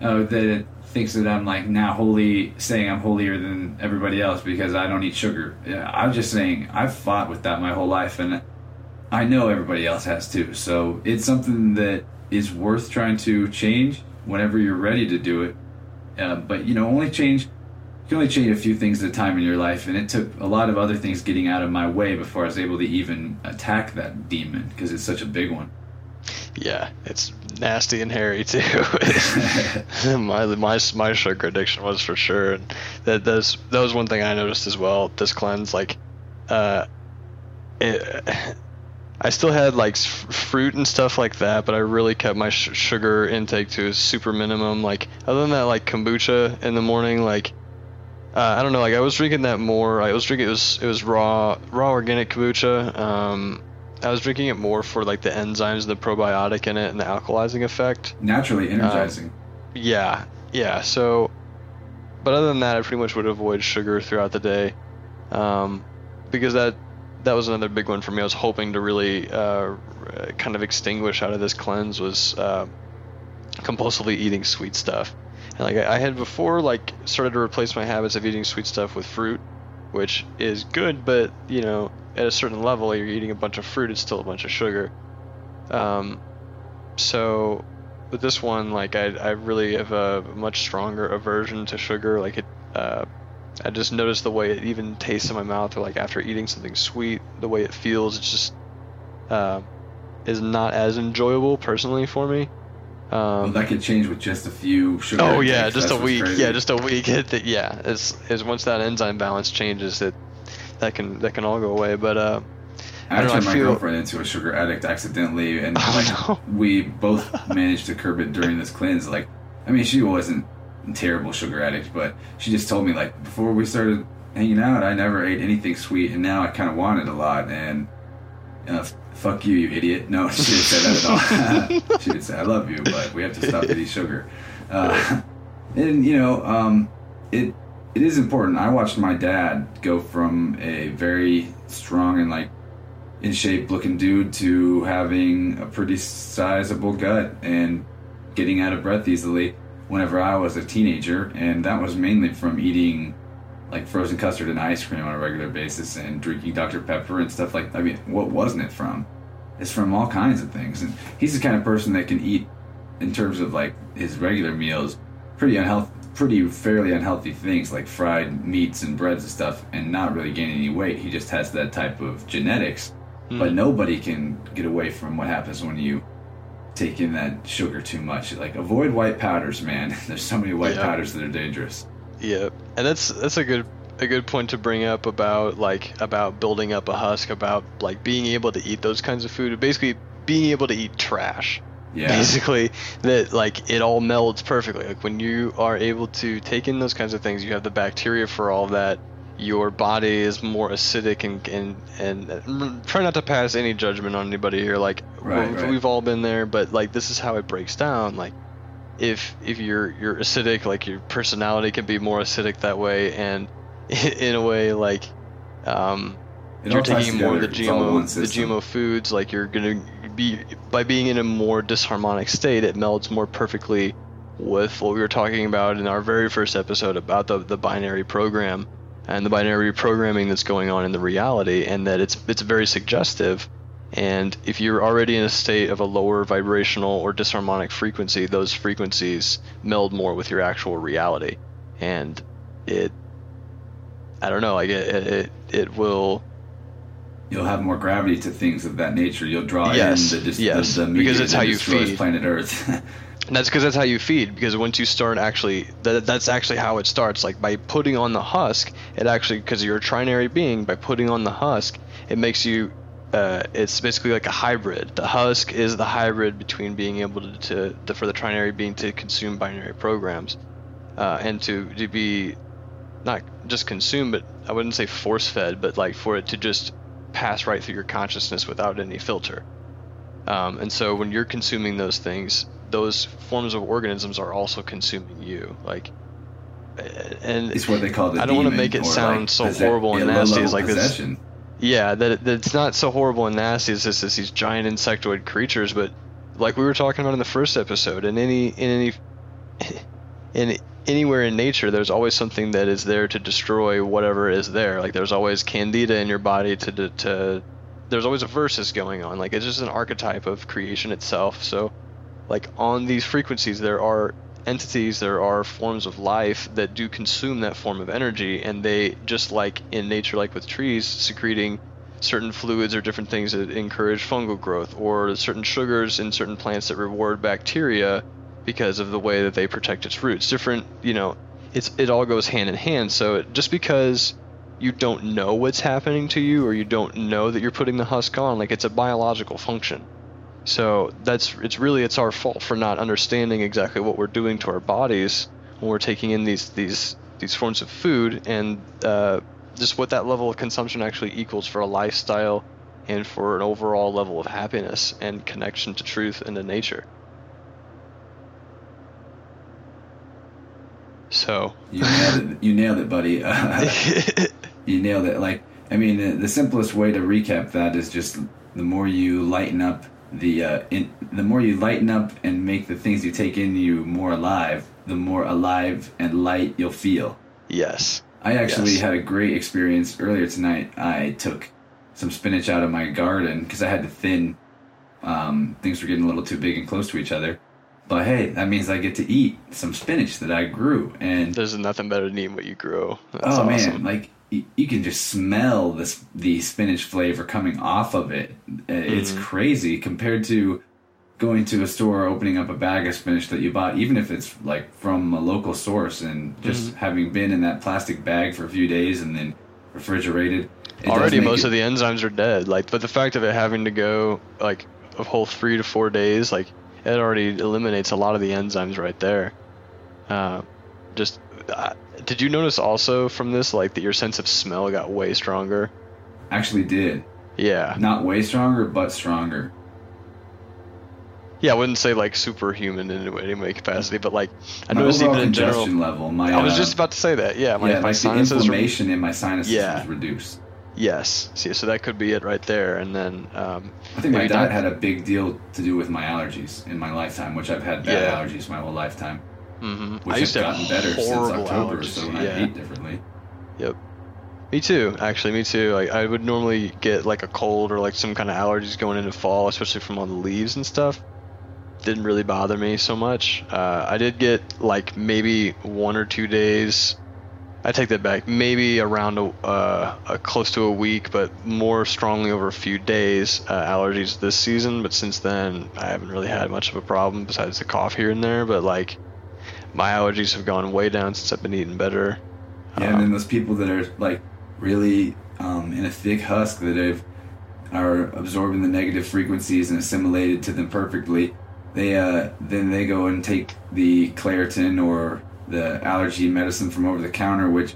uh, that thinks that I'm like now holy, saying I'm holier than everybody else because I don't eat sugar. Yeah, I'm just saying I've fought with that my whole life, and I know everybody else has too. So it's something that is worth trying to change whenever you're ready to do it. Uh, but you know, only change. You can only change a few things at a time in your life, and it took a lot of other things getting out of my way before I was able to even attack that demon because it's such a big one. Yeah, it's nasty and hairy too. my my my sugar addiction was for sure, and that that's that was one thing I noticed as well. This cleanse, like, uh, it, I still had like fruit and stuff like that, but I really kept my sh- sugar intake to a super minimum. Like, other than that, like kombucha in the morning, like. Uh, I don't know. Like I was drinking that more. I was drinking it was it was raw raw organic kombucha. Um, I was drinking it more for like the enzymes, the probiotic in it, and the alkalizing effect. Naturally energizing. Yeah, yeah. So, but other than that, I pretty much would avoid sugar throughout the day, um, because that that was another big one for me. I was hoping to really uh, kind of extinguish out of this cleanse was uh, compulsively eating sweet stuff. And like I had before, like started to replace my habits of eating sweet stuff with fruit, which is good, but you know, at a certain level, you're eating a bunch of fruit, it's still a bunch of sugar. Um, so with this one, like I, I really have a much stronger aversion to sugar. Like it, uh, I just noticed the way it even tastes in my mouth, or like after eating something sweet, the way it feels, it's just uh, is not as enjoyable personally for me. Well, Um, that could change with just a few sugar. oh yeah, just That's a week. crazy. Yeah, just a week. It, that- yeah, is is once that enzyme balance changes, that that can that can all go away. But uh, I I turned my feel- girlfriend into a sugar addict accidentally, and Oh, like no. we both managed to curb it during this cleanse. Like, I mean, she wasn't terrible sugar addict, but she just told me like before we started hanging out, I never ate anything sweet, and now I kind of want it a lot. And uh, fuck you, you idiot. No, she didn't say that at all. she did say I love you, but we have to stop eating sugar. Uh, and you know, um, it it is important. I watched my dad go from a very strong and like in shape looking dude to having a pretty sizable gut and getting out of breath easily whenever I was a teenager, and that was mainly from eating like frozen custard and ice cream on a regular basis and drinking Dr. Pepper and stuff like I mean, what wasn't it from? It's from all kinds of things. And he's the kind of person that can eat in terms of like his regular meals pretty unhealthy pretty fairly unhealthy things like fried meats and breads and stuff and not really gain any weight. He just has that type of genetics. But hmm. nobody can get away from what happens when you take in that sugar too much. Like avoid white powders, man. There's so many white Yeah. powders that are dangerous. Yeah, and that's that's a good a good point to bring up about like about building up a husk, about like being able to eat those kinds of food, basically being able to eat trash. Yeah. Basically, that like it all melds perfectly. Like when you are able to take in those kinds of things, you have the bacteria for all that. Your body is more acidic and and and try not to pass any judgment on anybody here. Like Right, we've, right. we've all been there, but like this is how it breaks down. Like if if you're you're acidic, like your personality can be more acidic that way, and in a way like um, It you're taking more of the together. It's all one GMO the. GMO foods, like you're gonna be by being in a more disharmonic state, it melds more perfectly with what we were talking about in our very first episode about the the binary program and the binary programming that's going on in the reality, and that it's it's very suggestive. And if you're already in a state of a lower vibrational or disharmonic frequency, those frequencies meld more with your actual reality, and it. I don't know, like it, it, it, it will You'll have more gravity to things of that nature. You'll draw Yes, in the, dis- yes, the, the because it's how you feed. planet Earth. And that's because that's how you feed. Because once you start actually, that, that's actually how it starts. Like by putting on the husk, it actually, because you're a trinary being, by putting on the husk, it makes you. Uh, it's basically like a hybrid. The husk is the hybrid between being able to, to, to for the trinary being to consume binary programs, uh, and to to be, not just consume, but I wouldn't say force fed, but like for it to just pass right through your consciousness without any filter. Um, and so when you're consuming those things, those forms of organisms are also consuming you. Like, and it's what they call the I don't wanna demon, make it sound like, so posse- horrible and yeah, nasty as, like, this- yeah, that, it- that it's not so horrible and nasty. It's just it's these giant insectoid creatures, but like we were talking about in the first episode, in any in any in anywhere in nature, there's always something that is there to destroy whatever is there. Like there's always candida in your body to to, to there's always a versus going on. Like it's just an archetype of creation itself. So like on these frequencies, there are entities, there are forms of life that do consume that form of energy, and they just like in nature, like with trees, secreting certain fluids or different things that encourage fungal growth, or certain sugars in certain plants that reward bacteria because of the way that they protect its roots. Different, you know, it's it all goes hand in hand. So just because you don't know what's happening to you, or you don't know that you're putting the husk on, like it's a biological function. So that's it's really it's our fault for not understanding exactly what we're doing to our bodies when we're taking in these these these forms of food and uh, just what that level of consumption actually equals for a lifestyle and for an overall level of happiness and connection to truth and to nature. So You nailed it. You nailed it, buddy. You nailed it. Like I mean, the simplest way to recap that is just the more you lighten up the uh, in, the more you lighten up and make the things you take in you more alive, the more alive and light you'll feel. Yes. I actually Yes. had a great experience earlier tonight. I took some spinach out of my garden because I had to thin. Um, things were getting a little too big and close to each other. But hey, that means I get to eat some spinach that I grew, and There's nothing better than eating what you grow. That's oh man, like you can just smell this the spinach flavor coming off of it. Uh, It's Mhm. crazy compared to going to a store, opening up a bag of spinach that you bought, even if it's like from a local source, and just Mm-hmm. having been in that plastic bag for a few days and then refrigerated. Already, most it- of the enzymes are dead. Like, but the fact of it having to go like a whole three to four days, like it already eliminates a lot of the enzymes right there. Uh, just, uh, did you notice also from this, like that your sense of smell got way stronger? actually did Yeah, not way stronger, but stronger. yeah. I wouldn't say like superhuman in any way capacity, but like I my noticed even in general. level, my I was uh, just about to say that. Yeah, my, yeah, my like the sinuses. were- inflammation in my sinuses Yeah. was reduced. Yes. See, so that could be it right there, and then um, I think my diet had a big deal to do with my allergies in my lifetime, which I've had bad Yeah. allergies my whole lifetime, mhm. which I used to gotten better since October. allergies. So yeah. I eat differently, Yep. Me too, actually. Me too. Like I would normally get like a cold or like some kind of allergies going into fall, especially from all the leaves and stuff. Didn't really bother me so much. Uh, I did get like maybe one or two days. I take that back. Maybe around a, uh, a close to a week, but more strongly over a few days uh, allergies this season. But since then, I haven't really had much of a problem besides the cough here and there. But like my allergies have gone way down since I've been eating better. yeah, Um, and then those people that are like really um, in a thick husk that have are absorbing the negative frequencies and assimilated to them perfectly. They uh, then they go and take the Claritin or the allergy medicine from over the counter, which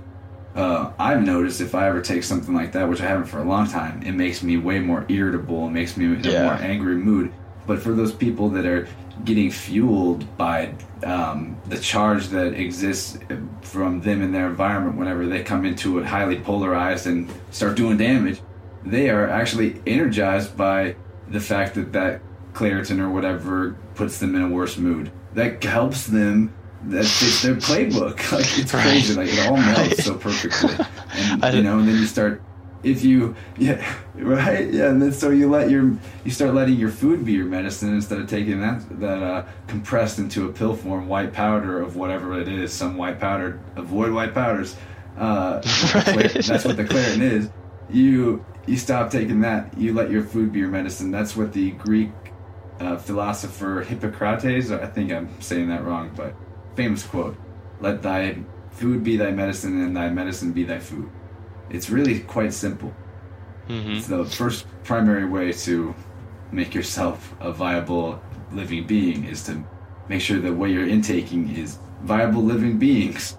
uh, I've noticed if I ever take something like that, which I haven't for a long time, it makes me way more irritable. It makes me in a Yeah. more angry mood. But for those people that are getting fueled by um, the charge that exists from them in their environment whenever they come into it highly polarized and start doing damage, they are actually energized by the fact that that Claritin or whatever puts them in a worse mood. That helps them. That fits their playbook. Like it's Right. crazy. Like it all melts Right. so perfectly. And I you know, and then you start. If you, yeah, right, yeah, and then so you let your, you start letting your food be your medicine instead of taking that that uh, compressed into a pill form white powder of whatever it is, some white powder. Avoid white powders. Uh, Right. that's what the Claritin is. You you stop taking that. You let your food be your medicine. That's what the Greek uh, philosopher Hippocrates. I think I'm saying that wrong, but famous quote: "Let thy food be thy medicine, and thy medicine be thy food." It's really quite simple. Mhm. It's the first primary way to make yourself a viable living being is to make sure that what you're intaking is viable living beings.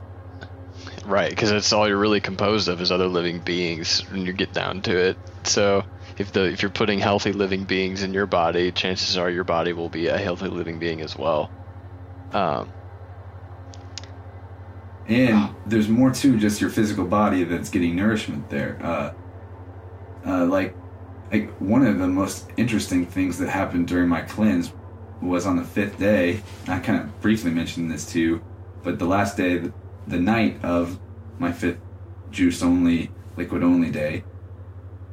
Right, because it's all you're really composed of is other living beings when you get down to it. So if the if you're putting healthy living beings in your body, chances are your body will be a healthy living being as well. Um, And there's more to just your physical body that's getting nourishment there. Uh, uh, like, like one of the most interesting things that happened during my cleanse was on the fifth day. I kind of briefly mentioned this too, but the last day, the, the night of my fifth juice only, liquid only day,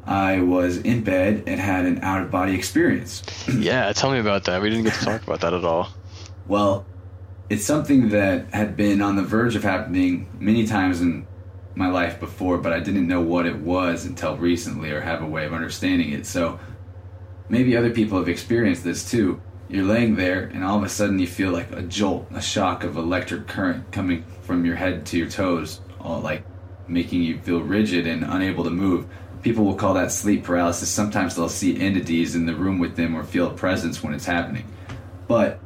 I was in bed and had an out of body experience. yeah, tell me about that. We didn't get to talk about that at all. Well, it's something that had been on the verge of happening many times in my life before, but I didn't know what it was until recently or have a way of understanding it. So maybe other people have experienced this too. You're laying there, and all of a sudden you feel like a jolt, a shock of electric current coming from your head to your toes, all like making you feel rigid and unable to move. People will call that sleep paralysis. Sometimes they'll see entities in the room with them or feel a presence when it's happening. But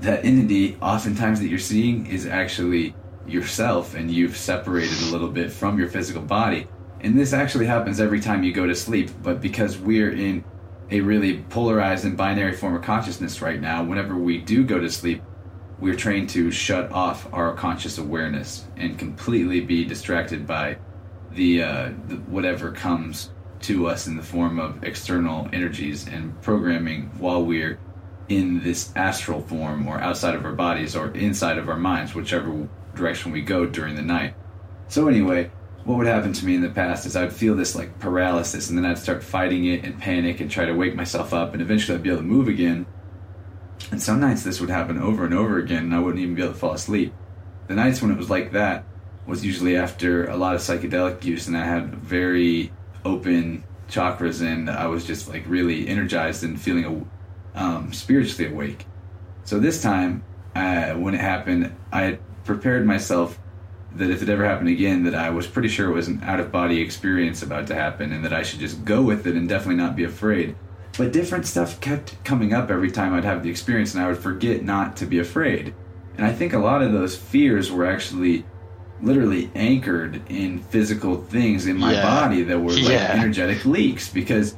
that entity oftentimes that you're seeing is actually yourself and you've separated a little bit from your physical body. And this actually happens every time you go to sleep but because we're in a really polarized and binary form of consciousness right now whenever we do go to sleep we're trained to shut off our conscious awareness and completely be distracted by the, uh, the whatever comes to us in the form of external energies and programming while we're in this astral form or outside of our bodies or inside of our minds, whichever direction we go during the night. So anyway, what would happen to me in the past is I'd feel this like paralysis and then I'd start fighting it and panic and try to wake myself up and eventually I'd be able to move again. And some nights this would happen over and over again and I wouldn't even be able to fall asleep. The nights when it was like that was usually after a lot of psychedelic use and I had very open chakras and I was just like really energized and feeling um, spiritually awake. So this time, uh, when it happened, I had prepared myself that if it ever happened again, that I was pretty sure it was an out of body experience about to happen, and that I should just go with it and definitely not be afraid. But different stuff kept coming up every time I'd have the experience, and I would forget not to be afraid. And I think a lot of those fears were actually literally anchored in physical things in my Yeah. body that were like Yeah. energetic leaks because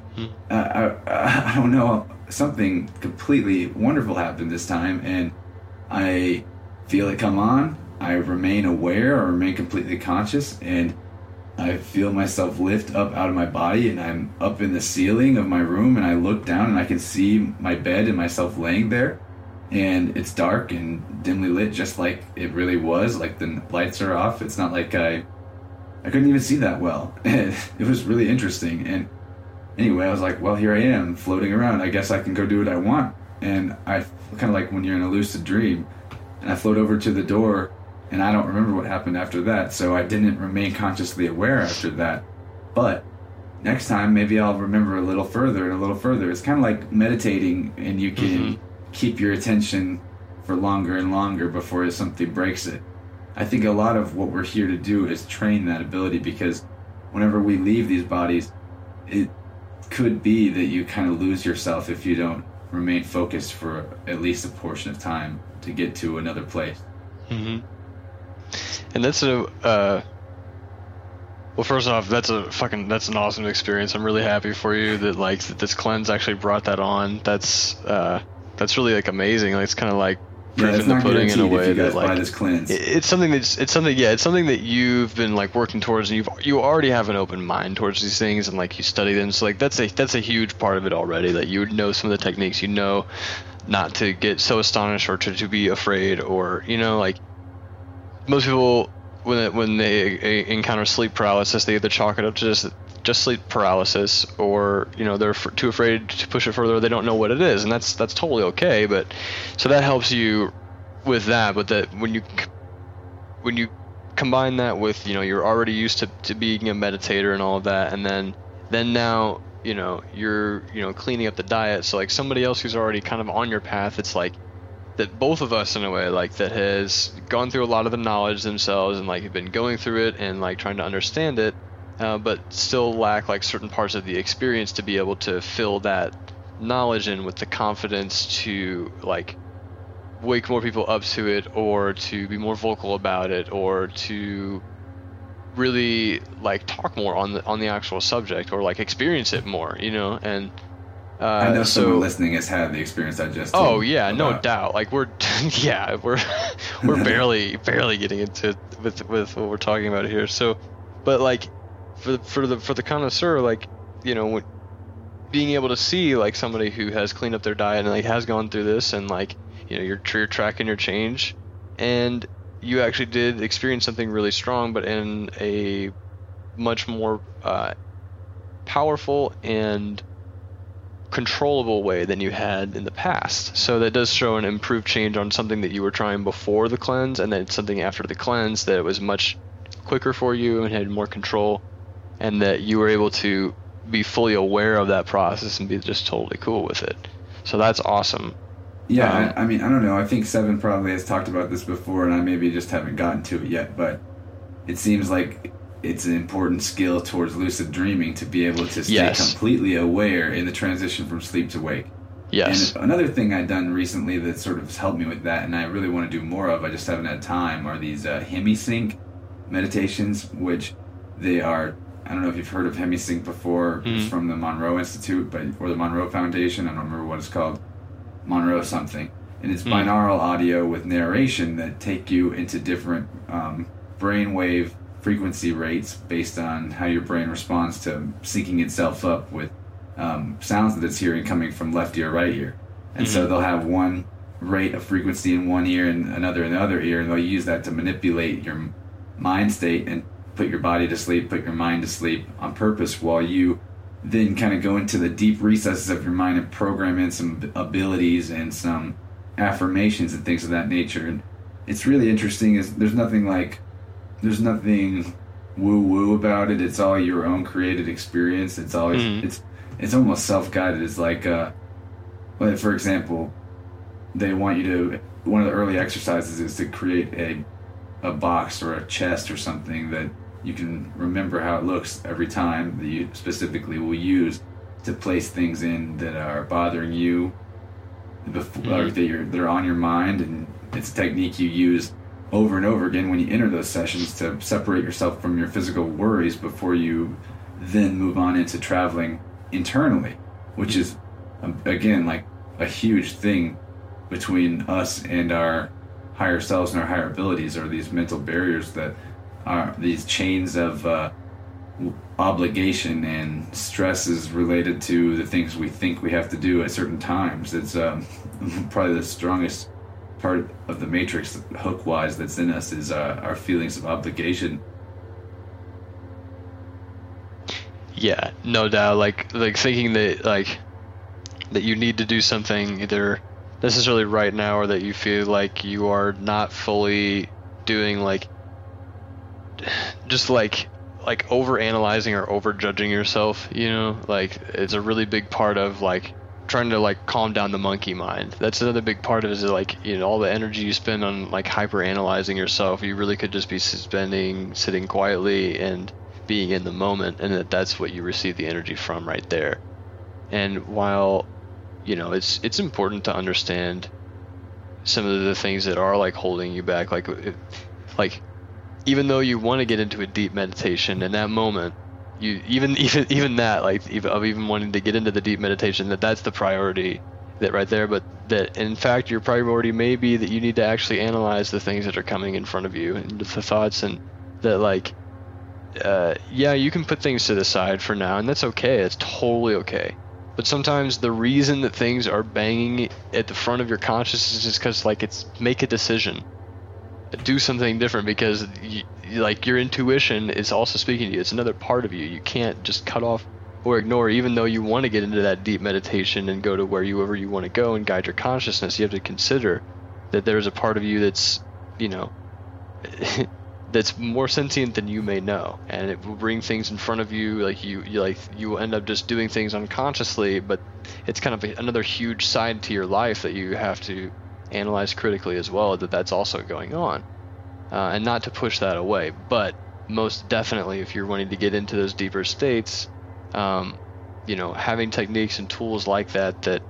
uh, I, I don't know something completely wonderful happened this time and I feel it come on. I remain aware or remain completely conscious and I feel myself lift up out of my body and I'm up in the ceiling of my room and I look down and I can see my bed and myself laying there and it's dark and dimly lit just like it really was like the lights are off. It's not like I I couldn't even see that well. It was really interesting and anyway I was like well here I am floating around. I guess I can go do what I want. And I kind of like when you're in a lucid dream and I float over to the door and I don't remember what happened after that so I didn't remain consciously aware after that. But next time maybe I'll remember a little further and a little further. It's kind of like meditating and you can mm-hmm. keep your attention for longer and longer before something breaks it. I think a lot of what we're here to do is train that ability because whenever we leave these bodies it could be that you kind of lose yourself if you don't remain focused for at least a portion of time to get to another place hmm And that's a uh, well. First off, that's a fucking that's an awesome experience. I'm really happy for you that like that this cleanse actually brought that on. That's uh, that's really like amazing. Like it's kind of like proof it's in the not pudding in a way you that like it's something that's it's something yeah it's something that you've been like working towards and you've you already have an open mind towards these things and like you study them. So like that's a that's a huge part of it already that you would know some of the techniques. You know not to get so astonished or to, to be afraid or you know like most people when it, when they uh, encounter sleep paralysis they either chalk it up to just just sleep paralysis or you know they're f- too afraid to push it further they don't know what it is and that's that's totally okay but so that helps you with that but that when you when you combine that with you know you're already used to, to being a meditator and all of that and then then now you know you're you know cleaning up the diet so like somebody else who's already kind of on your path it's like that both of us in a way like that has gone through a lot of the knowledge themselves and like have been going through it and like trying to understand it uh, but still lack like certain parts of the experience to be able to fill that knowledge in with the confidence to like wake more people up to it or to be more vocal about it or to really like talk more on the on the actual subject or like experience it more you know and uh, I know so someone listening has had the experience I just Oh yeah, no doubt. Like we're yeah, we're we're barely barely getting into with with what we're talking about here. So, but like for the, for the for the connoisseur, like you know, when, being able to see like somebody who has cleaned up their diet and like has gone through this and like you know you're, you're tracking your change and you actually did experience something really strong, but in a much more uh, powerful and controllable way than you had in the past. So that does show an improved change on something that you were trying before the cleanse, and then something after the cleanse that was much quicker for you and had more control, and that you were able to be fully aware of that process and be just totally cool with it. So that's awesome. Yeah, Um, I, I mean, I don't know. I think Seven probably has talked about this before, and I maybe just haven't gotten to it yet. But it seems like it's an important skill towards lucid dreaming to be able to stay Yes. completely aware in the transition from sleep to wake. Yes. And another thing I've done recently that sort of has helped me with that, and I really want to do more of, I just haven't had time, are these uh, Hemi-Sync meditations, which they are. I don't know if you've heard of Hemi-Sync before. It's Mhm. from the Monroe Institute, but or the Monroe Foundation. I don't remember what it's called. Monroe something, and it's Hmm. binaural audio with narration that take you into different um, brainwave frequency rates based on how your brain responds to syncing itself up with um, sounds that it's hearing coming from left ear, right ear. And so they'll have one rate of frequency in one ear and another in the other ear, and they'll use that to manipulate your mind state and put your body to sleep, put your mind to sleep on purpose while you then kind of go into the deep recesses of your mind and program in some abilities and some affirmations and things of that nature. And it's really interesting is there's nothing like there's nothing woo woo about it. It's all your own created experience. It's always Mhm. it's it's almost self guided. It's like uh like for example, they want you to one of the early exercises is to create a a box or a chest or something that you can remember how it looks every time that you specifically will use to place things in that are bothering you before Mhm. that you're that are on your mind and it's a technique you use over and over again when you enter those sessions to separate yourself from your physical worries before you then move on into traveling internally which is um, again like a huge thing between us and our higher selves and our higher abilities are these mental barriers that are these chains of uh, obligation and stresses related to the things we think we have to do at certain times. It's um, probably the strongest part of the matrix, hook wise, that's in us is uh, our feelings of obligation. Yeah, no doubt. Like like thinking that like that you need to do something either necessarily right now or that you feel like you are not fully doing like just like like over analyzing or over judging yourself, you know? Like it's a really big part of like trying to like calm down the monkey mind. That's another big part of it is like, you know, all the energy you spend on like hyper analyzing yourself, you really could just be spending sitting quietly and being in the moment and that that's what you receive the energy from right there. And while you know, it's it's important to understand some of the things that are like holding you back like like even though you want to get into a deep meditation in that moment you even even even that like even, of even wanting to get into the deep meditation that that's the priority that right there but that in fact your priority may be that you need to actually analyze the things that are coming in front of you and the thoughts and that like uh, yeah you can put things to the side for now and that's okay it's totally okay. But sometimes the reason that things are banging at the front of your consciousness is because like it's make a decision do something different because you, like your intuition is also speaking to you. It's another part of you. You can't just cut off or ignore even though you want to get into that deep meditation and go to wherever you want to go and guide your consciousness. You have to consider that there's a part of you that's you know that's more sentient than you may know. And it will bring things in front of you. Like you, you like you will end up just doing things unconsciously but it's kind of a, another huge side to your life that you have to analyze critically as well that that's also going on uh, and not to push that away but most definitely if you're wanting to get into those deeper states um, you know having techniques and tools like that that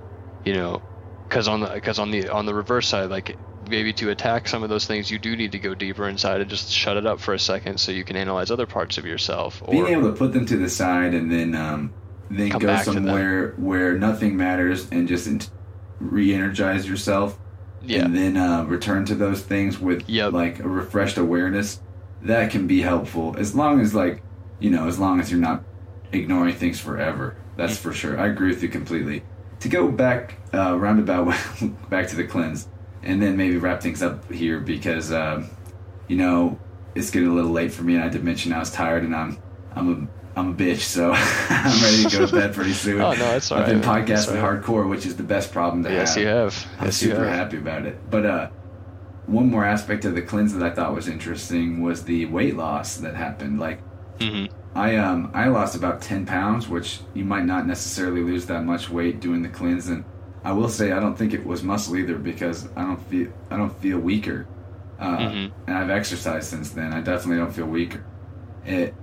you know because on the because on the on the reverse side like maybe to attack some of those things you do need to go deeper inside and just shut it up for a second so you can analyze other parts of yourself or Being able to put them to the side and then um, then go back to them. somewhere where nothing matters and just re-energize yourself yeah and then uh, return to those things with Yep. like a refreshed awareness that can be helpful as long as like you know as long as you're not ignoring things forever that's Mm. for sure i agree with you completely to go back uh, roundabout back to the cleanse and then maybe wrap things up here because um, you know it's getting a little late for me and i did mention i was tired and i'm i'm a I'm a bitch, so I'm ready to go to bed pretty soon. Oh, no, that's all I've been man. Podcasting right. hardcore, which is the best problem to yes have. you have I'm yes super have happy about it. But uh, one more aspect of the cleanse that I thought was interesting was the weight loss that happened. Like hmm I um I lost about ten pounds, which you might not necessarily lose that much weight doing the cleanse. And I will say I don't think it was muscle either because I don't feel I don't feel weaker. Uh, Mhm. And I've exercised since then. I definitely don't feel weaker. It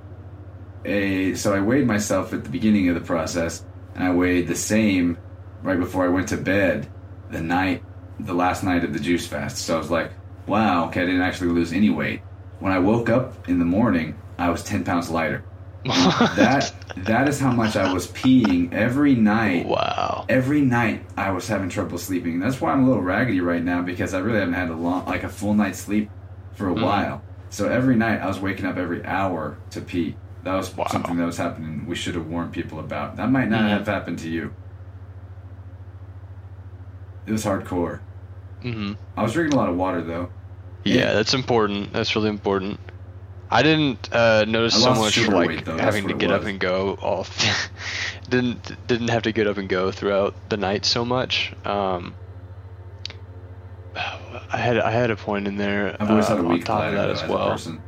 a so I weighed myself at the beginning of the process, and I weighed the same right before I went to bed the night, the last night of the juice fast. So I was like, wow, okay, I didn't actually lose any weight. When I woke up in the morning, I was 10 pounds lighter. That that is how much I was peeing every night. wow Every night I was having trouble sleeping. That's why I'm a little raggedy right now because I really haven't had a long, like a full night's sleep for a Mhm. while. So every night I was waking up every hour to pee. That was Wow. something that was happening. We should have warned people about. That might not Mhm. have happened to you. It was hardcore. Mm-hmm. I was drinking a lot of water though. Yeah, that's important. That's really important. I didn't uh, notice I so much like weight, having to get up and go off. didn't didn't have to get up and go throughout the night so much. Um, I had I had a point in there I've always uh, had a on weak top bladder of that as well. person.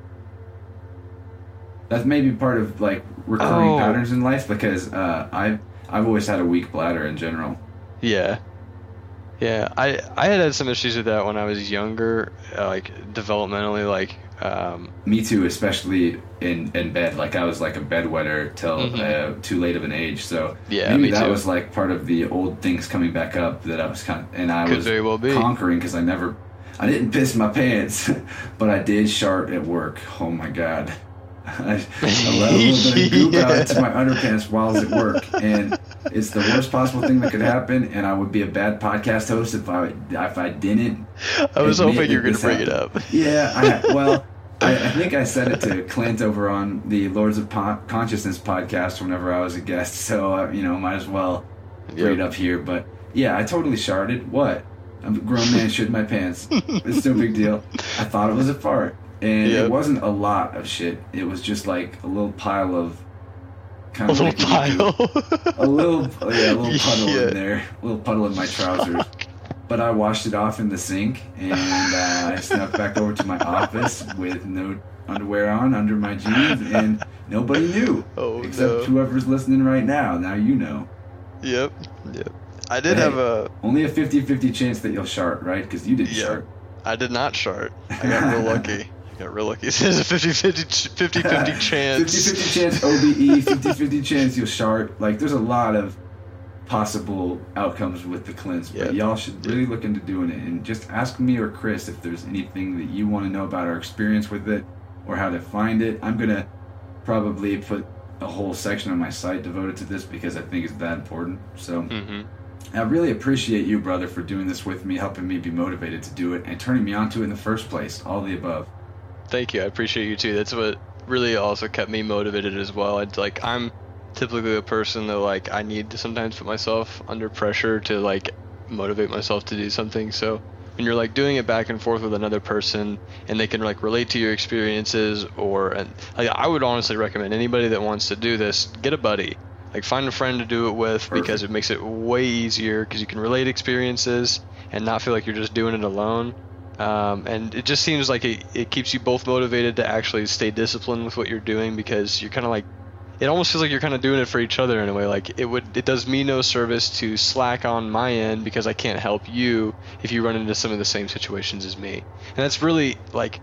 That's maybe part of like recurring Oh. patterns in life because uh, I I've always had a weak bladder in general. Yeah. Yeah, I I had had some issues with that when I was younger, uh, like developmentally, like um, Me too, especially in in bed. Like I was like a bedwetter till Mhm. uh, too late of an age. So Yeah, maybe that too. was like part of the old things coming back up that I was kind of, and I Could was very well be. conquering because I never, I didn't piss my pants, but I did shart at work. Oh my god. I, I let a little bit of goop out Yeah. into my underpants while I was at work, and it's the worst possible thing that could happen. And I would be a bad podcast host if I if I didn't I was hoping you were gonna this bring it up. Yeah, I, well, I, I think I said it to Clint over on the Lords of po- Consciousness podcast whenever I was a guest, so uh, you know, might as well bring it up here. But yeah, I totally sharded. What? I'm a grown man, shit my pants. It's no big deal. I thought it was a fart, and Yep. it wasn't a lot of shit. It was just like a little pile of kind A of little like pile. a little, yeah, a little puddle Yeah. in there, a little puddle in my trousers. But I washed it off in the sink, and uh, I snuck back over to my office with no underwear on under my jeans, and nobody knew Oh, except no. whoever's listening right now. Now you know. Yep. Yep. I did Hey. have a. Only a 50-50 chance that you'll shart, right? Because you didn't Yeah. shart. I did not shart. I got real lucky. Got real lucky. It says a 50 50 50 50 chance. 50-50 chance OBE, 50-50 chance you'll shart. Like, there's a lot of possible outcomes with the cleanse, but Yep. y'all should really look into doing it and just ask me or Chris if there's anything that you want to know about our experience with it or how to find it. I'm gonna probably put a whole section on my site devoted to this because I think it's that important. So hmm I really appreciate you, brother, for doing this with me, helping me be motivated to do it, and turning me onto it in the first place. All the above. Thank you. I appreciate you too. That's what really also kept me motivated as well. It's like I'm typically a person that like I need to sometimes put myself under pressure to like motivate myself to do something. So when you're like doing it back and forth with another person and they can like relate to your experiences or and like I would honestly recommend anybody that wants to do this get a buddy. Like find a friend to do it with because it makes it way easier because you can relate experiences and not feel like you're just doing it alone. Um, and it just seems like it, it keeps you both motivated to actually stay disciplined with what you're doing because you're kind of like it almost feels like you're kind of doing it for each other in a way. Like it would it does me no service to slack on my end because I can't help you if you run into some of the same situations as me. And that's really like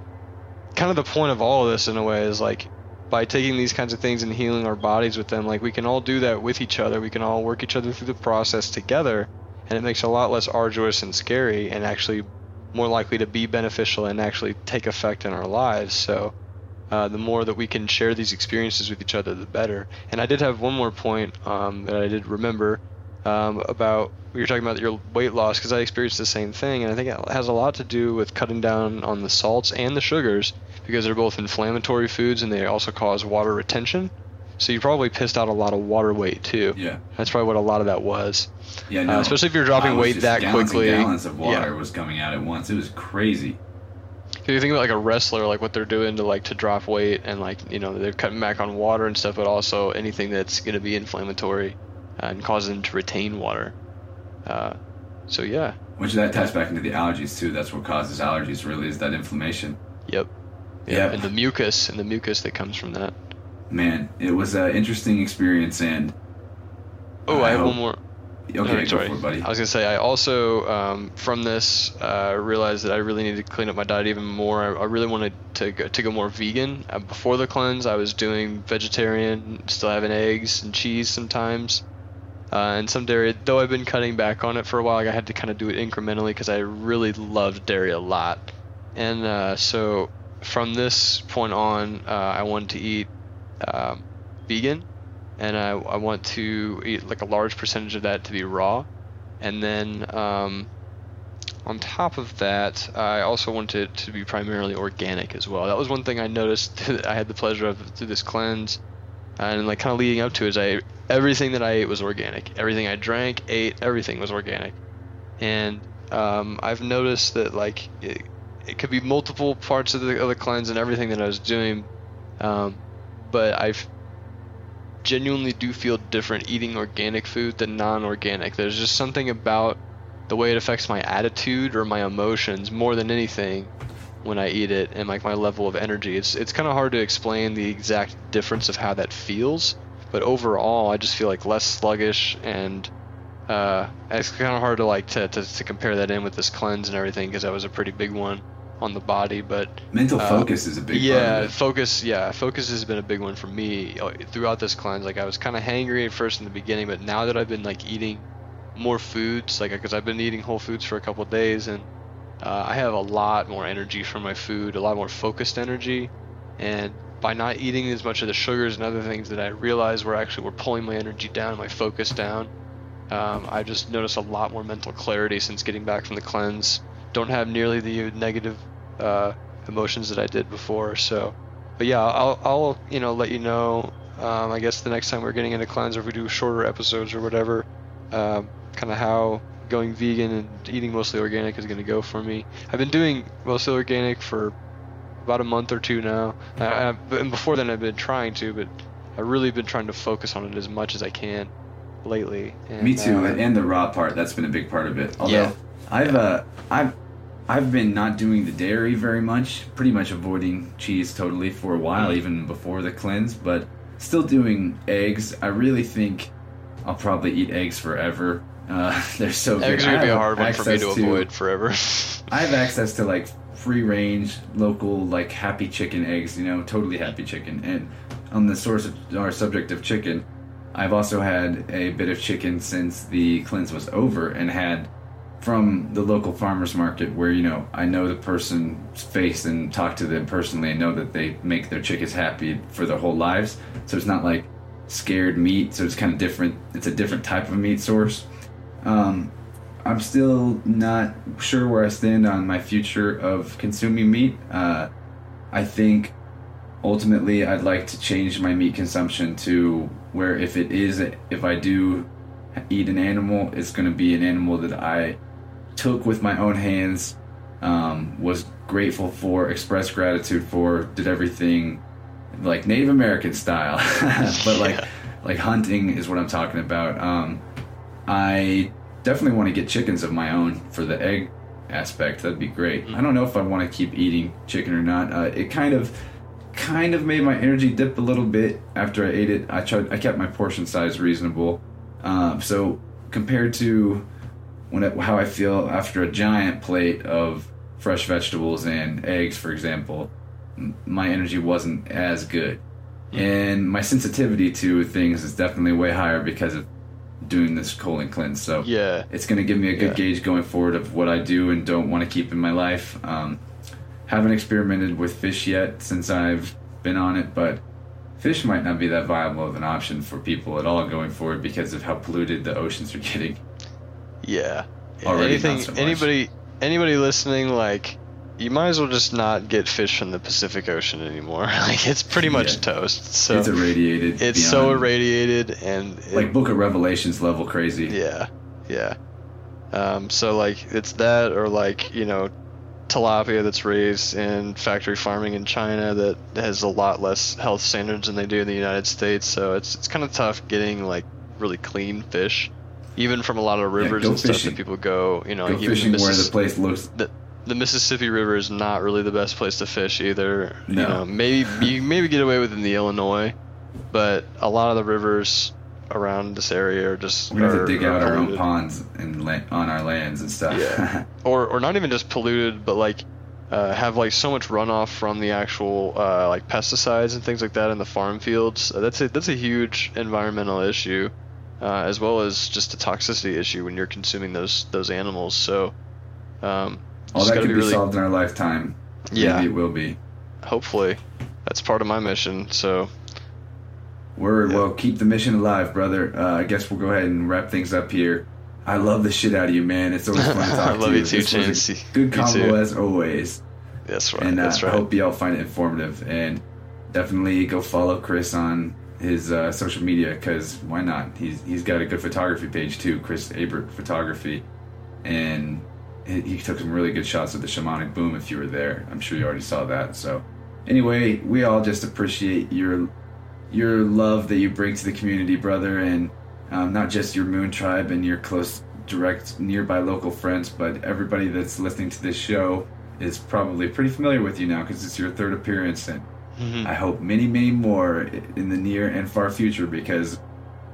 kind of the point of all of this in a way is like by taking these kinds of things and healing our bodies with them like we can all do that with each other. We can all work each other through the process together and it makes it a lot less arduous and scary and actually more likely to be beneficial and actually take effect in our lives. So uh, the more that we can share these experiences with each other the better. And i did have one more point um, that i did remember um, about we were talking about your weight loss because i experienced the same thing and i think it has a lot to do with cutting down on the salts and the sugars because they're both inflammatory foods and they also cause water retention so you probably pissed out a lot of water weight too Yeah. that's probably what a lot of that was Yeah. Uh, No. especially if you're dropping weight that gallons quickly. And gallons of water Yeah. was coming out at once. It was crazy. If you think about like a wrestler, like what they're doing to like to drop weight and like you know they're cutting back on water and stuff, but also anything that's going to be inflammatory uh, and cause them to retain water. Uh, so yeah, Which that ties back into the allergies too. That's what causes allergies. Really, is that inflammation. yep, Yep. and the mucus and the mucus that comes from that. Man, it was an interesting experience, and Oh, I, have hope- one more. Okay, go for it, buddy. I was gonna say I also um, from this uh, realized that I really need to clean up my diet even more. I, I really wanted to go, to go more vegan. Uh, before the cleanse, I was doing vegetarian, still having eggs and cheese sometimes, uh, and some dairy. Though I've been cutting back on it for a while, like, I had to kind of do it incrementally because I really loved dairy a lot. And uh, so from this point on, uh, I wanted to eat um, vegan and I, I want to eat like a large percentage of that to be raw, and then um, on top of that, I also want it to be primarily organic as well. That was one thing I noticed that I had the pleasure of through this cleanse, and like kind of leading up to it, is I everything that I ate was organic. Everything I drank, ate, everything was organic, and um, I've noticed that like it, it could be multiple parts of the, of the cleanse and everything that I was doing, um, but I've genuinely do feel different eating organic food than non-organic. There's just something about the way it affects my attitude or my emotions more than anything when I eat it and like my level of energy. It's it's kind of hard to explain the exact difference of how that feels, but overall I just feel like less sluggish and uh, it's kind of hard to like to, to, to compare that in with this cleanse and everything because that was a pretty big one on the body, but Mental uh, focus is a big yeah, focus. Yeah, focus has been a big one for me uh, throughout this cleanse. Like I was kind of hangry at first in the beginning, but now that I've been like eating more foods, like because I've been eating whole foods for a couple of days, and uh, I have a lot more energy from my food, a lot more focused energy, and by not eating as much of the sugars and other things that I realized were actually were pulling my energy down, my focus down. Um, I just noticed a lot more mental clarity since getting back from the cleanse. Don't have nearly the negative uh, emotions that I did before. So, but yeah, I'll, I'll you know let you know. Um, I guess the next time we're getting into cleanse, or if we do shorter episodes or whatever, um, kind of how going vegan and eating mostly organic is going to go for me. I've been doing mostly organic for about a month or two now, I, I, and before then I've been trying to, but I've really been trying to focus on it as much as I can lately. And, Me too, uh, and the raw part. That's been a big part of it. Although Yeah. I've uh, I've I've been not doing the dairy very much, pretty much avoiding cheese totally for a while, Mm. even before the cleanse. But still doing eggs. I really think I'll probably eat eggs forever. Uh, they're so good. eggs are I gonna be a hard one for me access to avoid forever. I have access to like free range, local, like happy chicken eggs. You know, totally happy chicken. And on the source of our subject of chicken, I've also had a bit of chicken since the cleanse was over, and had from the local farmers market where you know I know the person's face and talk to them personally and know that they make their chickens happy for their whole lives. So it's not like scared meat. So it's kind of different. It's a different type of meat source. Um, I'm still not sure where I stand on my future of consuming meat. Uh, I think ultimately I'd like to change my meat consumption to where if it is, if I do eat an animal, it's going to be an animal that I took with my own hands, um, was grateful for, expressed gratitude for, did everything like Native American style, but like Yeah. like hunting is what I'm talking about. Um, I definitely want to get chickens of my own for the egg aspect. That'd be great. I don't know if I want to keep eating chicken or not. Uh, it kind of kind of made my energy dip a little bit after I ate it. I tried. I kept my portion size reasonable. Um, so compared to when it, how I feel after a giant plate of fresh vegetables and eggs, for example, my energy wasn't as good. And my sensitivity to things is definitely way higher because of doing this colon cleanse. So yeah, it's going to give me a good Yeah. gauge going forward of what I do and don't want to keep in my life. Um, haven't experimented with fish yet since I've been on it, but fish might not be that viable of an option for people at all going forward because of how polluted the oceans are getting. Yeah. Already Anything, so anybody, anybody listening, like, you might as well just not get fish from the Pacific Ocean anymore. like, it's pretty much Yeah. toast. So it's irradiated. it's so irradiated, and it- Like Book of Revelations level crazy. Yeah, yeah. Um, so like it's that, or like you know, tilapia that's raised in factory farming in China that has a lot less health standards than they do in the United States. So it's it's kind of tough getting like really clean fish, even from a lot of rivers go and stuff that people go. You know, Go even fishing the, where the place looks. the the Mississippi River is not really the best place to fish either. You know, maybe you maybe get away with it in the Illinois, but a lot of the rivers around this area are just gonna have to dig out our own ponds and la- on our lands and stuff. Yeah. or or not even just polluted, but like uh, have like so much runoff from the actual uh, like pesticides and things like that in the farm fields. Uh, that's a that's a huge environmental issue, uh, as well as just a toxicity issue when you're consuming those those animals. So, um, All that could be really solved in our lifetime. Yeah. Maybe it will be. hopefully that's part of my mission. So Word. Yeah. Well, keep the mission alive, brother. Uh, I guess we'll go ahead and wrap things up here. I love the shit out of you, man. It's always fun to talk I to love you too, was a Chance. Good You combo too. as always. That's right. and uh, that's I right. hope y'all find it informative. And definitely go follow Chris on his uh, social media because why not? He's he's got a good photography page too, Chris Abert Photography, and he, took some really good shots of the shamanic boom. If you were there, I'm sure you already saw that. So anyway, we all just appreciate your your love that you bring to the community, brother, and um, not just your Moon Tribe and your close, direct, nearby local friends, but everybody that's listening to this show is probably pretty familiar with you now because it's your third appearance, and Mhm. I hope many, many more in the near and far future because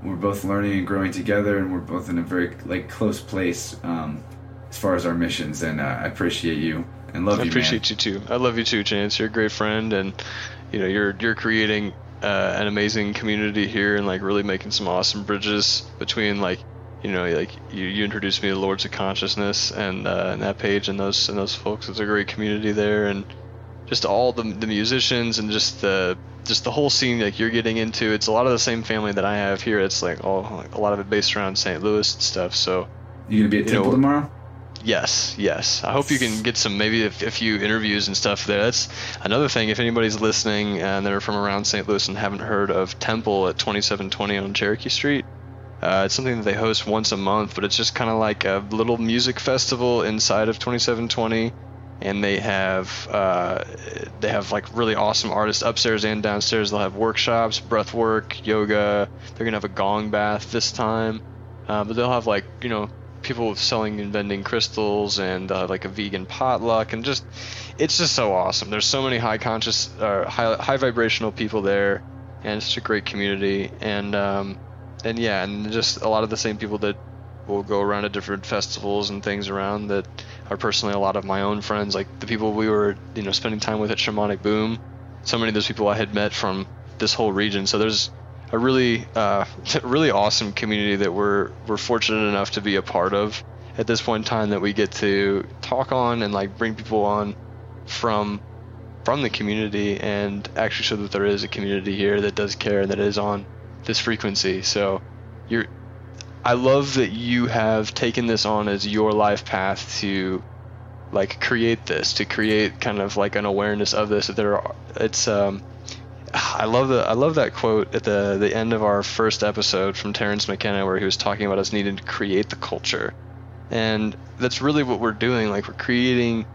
we're both learning and growing together, and we're both in a very like close place um, as far as our missions. And uh, I appreciate you and love I you, appreciate man. you too. I love you too, Chance. You're a great friend, and you know you're you're creating uh, an amazing community here, and like really making some awesome bridges between like you know like you, you introduced me to Lords of Consciousness and uh, and that page and those and those folks. It's a great community there, and just all the the musicians and just the just the whole scene like you're getting into. It's a lot of the same family that I have here. It's like all like, a lot of it based around St. Louis and stuff. So You gonna be at You know, Temple tomorrow? Yes, yes. I hope you can get some maybe a, a few interviews and stuff there. That's another thing. If anybody's listening and they're from around St. Louis and haven't heard of Temple at 2720 on Cherokee Street, uh, it's something that they host once a month, but it's just kind of like a little music festival inside of 2720. And they have uh, they have like really awesome artists upstairs and downstairs. They'll have workshops, breath work, yoga. They're gonna have a gong bath this time, uh, but they'll have like you know people selling and vending crystals and uh, like a vegan potluck and just it's just so awesome there's so many high conscious uh, high, high vibrational people there and it's a great community and um, and yeah and just a lot of the same people that will go around to different festivals and things around that are personally a lot of my own friends like the people we were you know spending time with at shamanic boom. So many of those people i had met from this whole region. So there's a really uh, really awesome community that we're we're fortunate enough to be a part of at this point in time that we get to talk on and like bring people on from from the community and actually show that there is a community here that does care and that is on this frequency. So you're I love that you have taken this on as your life path to like create this to create kind of like an awareness of this that there are it's um I love the I love that quote at the the end of our first episode from Terence McKenna where he was talking about us needing to create the culture, and that's really what we're doing. Like we're creating.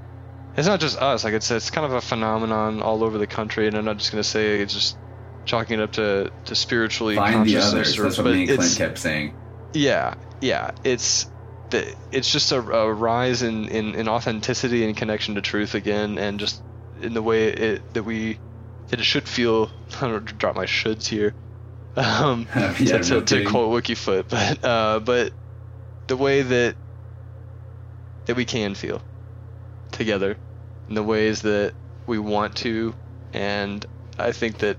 It's not just us. Like it's it's kind of a phenomenon all over the country, and I'm not just gonna say it's just chalking it up to to spiritually Find the others. That's what me and Clint kept saying. Yeah, yeah. It's the it's just a, a rise in, in, in authenticity and connection to truth again, and just in the way it that we that it should feel. I don't know, drop my shoulds here. Um, Yeah, to, to, to quote Wikifoot, but uh, but the way that that we can feel together, in the ways that we want to, and I think that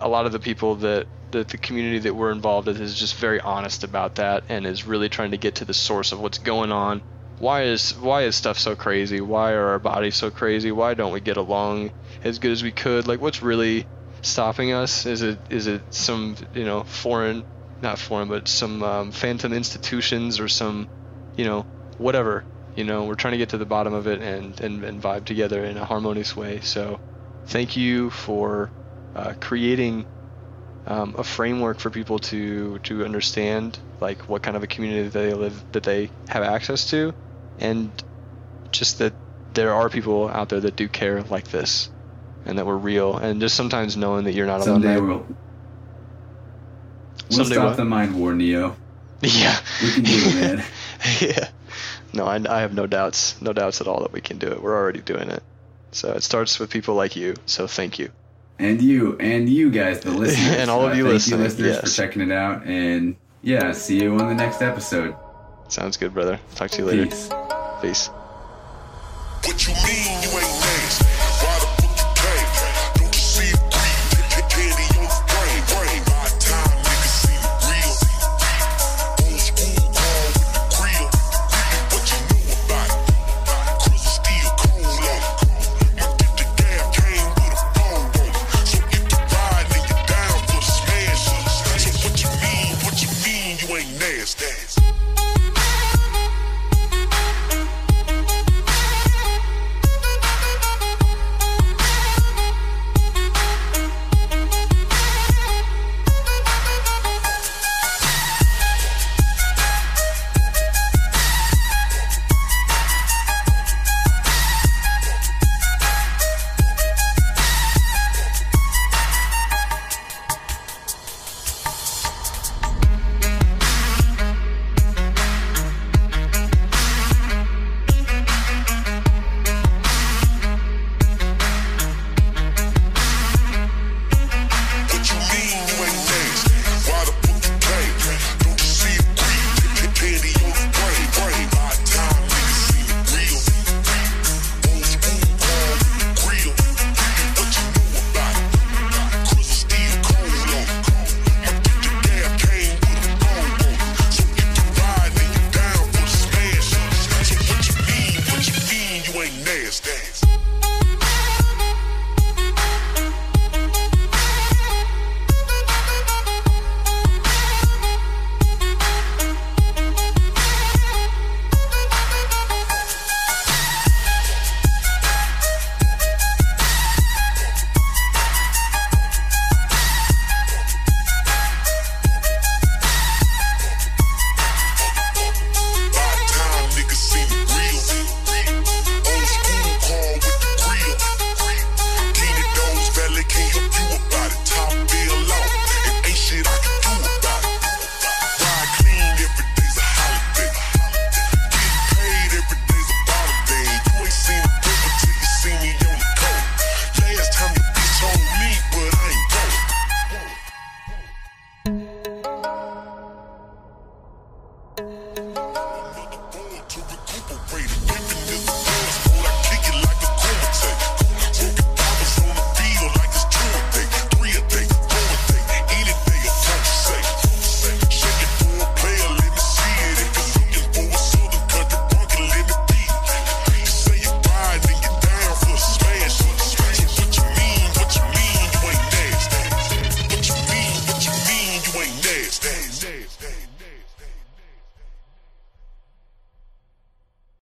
a lot of the people that that the community that we're involved with is just very honest about that and is really trying to get to the source of what's going on. Why is why is stuff so crazy? Why are our bodies so crazy? Why don't we get along as good as we could? Like what's really stopping us? Is it is it some you know foreign, not foreign, but some um, phantom institutions or some you know whatever. You know we're trying to get to the bottom of it and and, and vibe together in a harmonious way. So thank you for uh, creating um, a framework for people to to understand like what kind of a community that they live that they have access to and just that there are people out there that do care like this and that we're real and just sometimes knowing that you're not alone Someday we'll, we'll Someday stop what? the mind war, Neo. yeah We can do it, man. yeah no I, I have no doubts no doubts at all that we can do it we're already doing it so it starts with people like you so thank you And you, and you guys, the listeners. And all of Uh, you thank listening, you listeners yes. for checking it out. And yeah, see you on the next episode. sounds good brother talk to you later Peace. peace What you mean?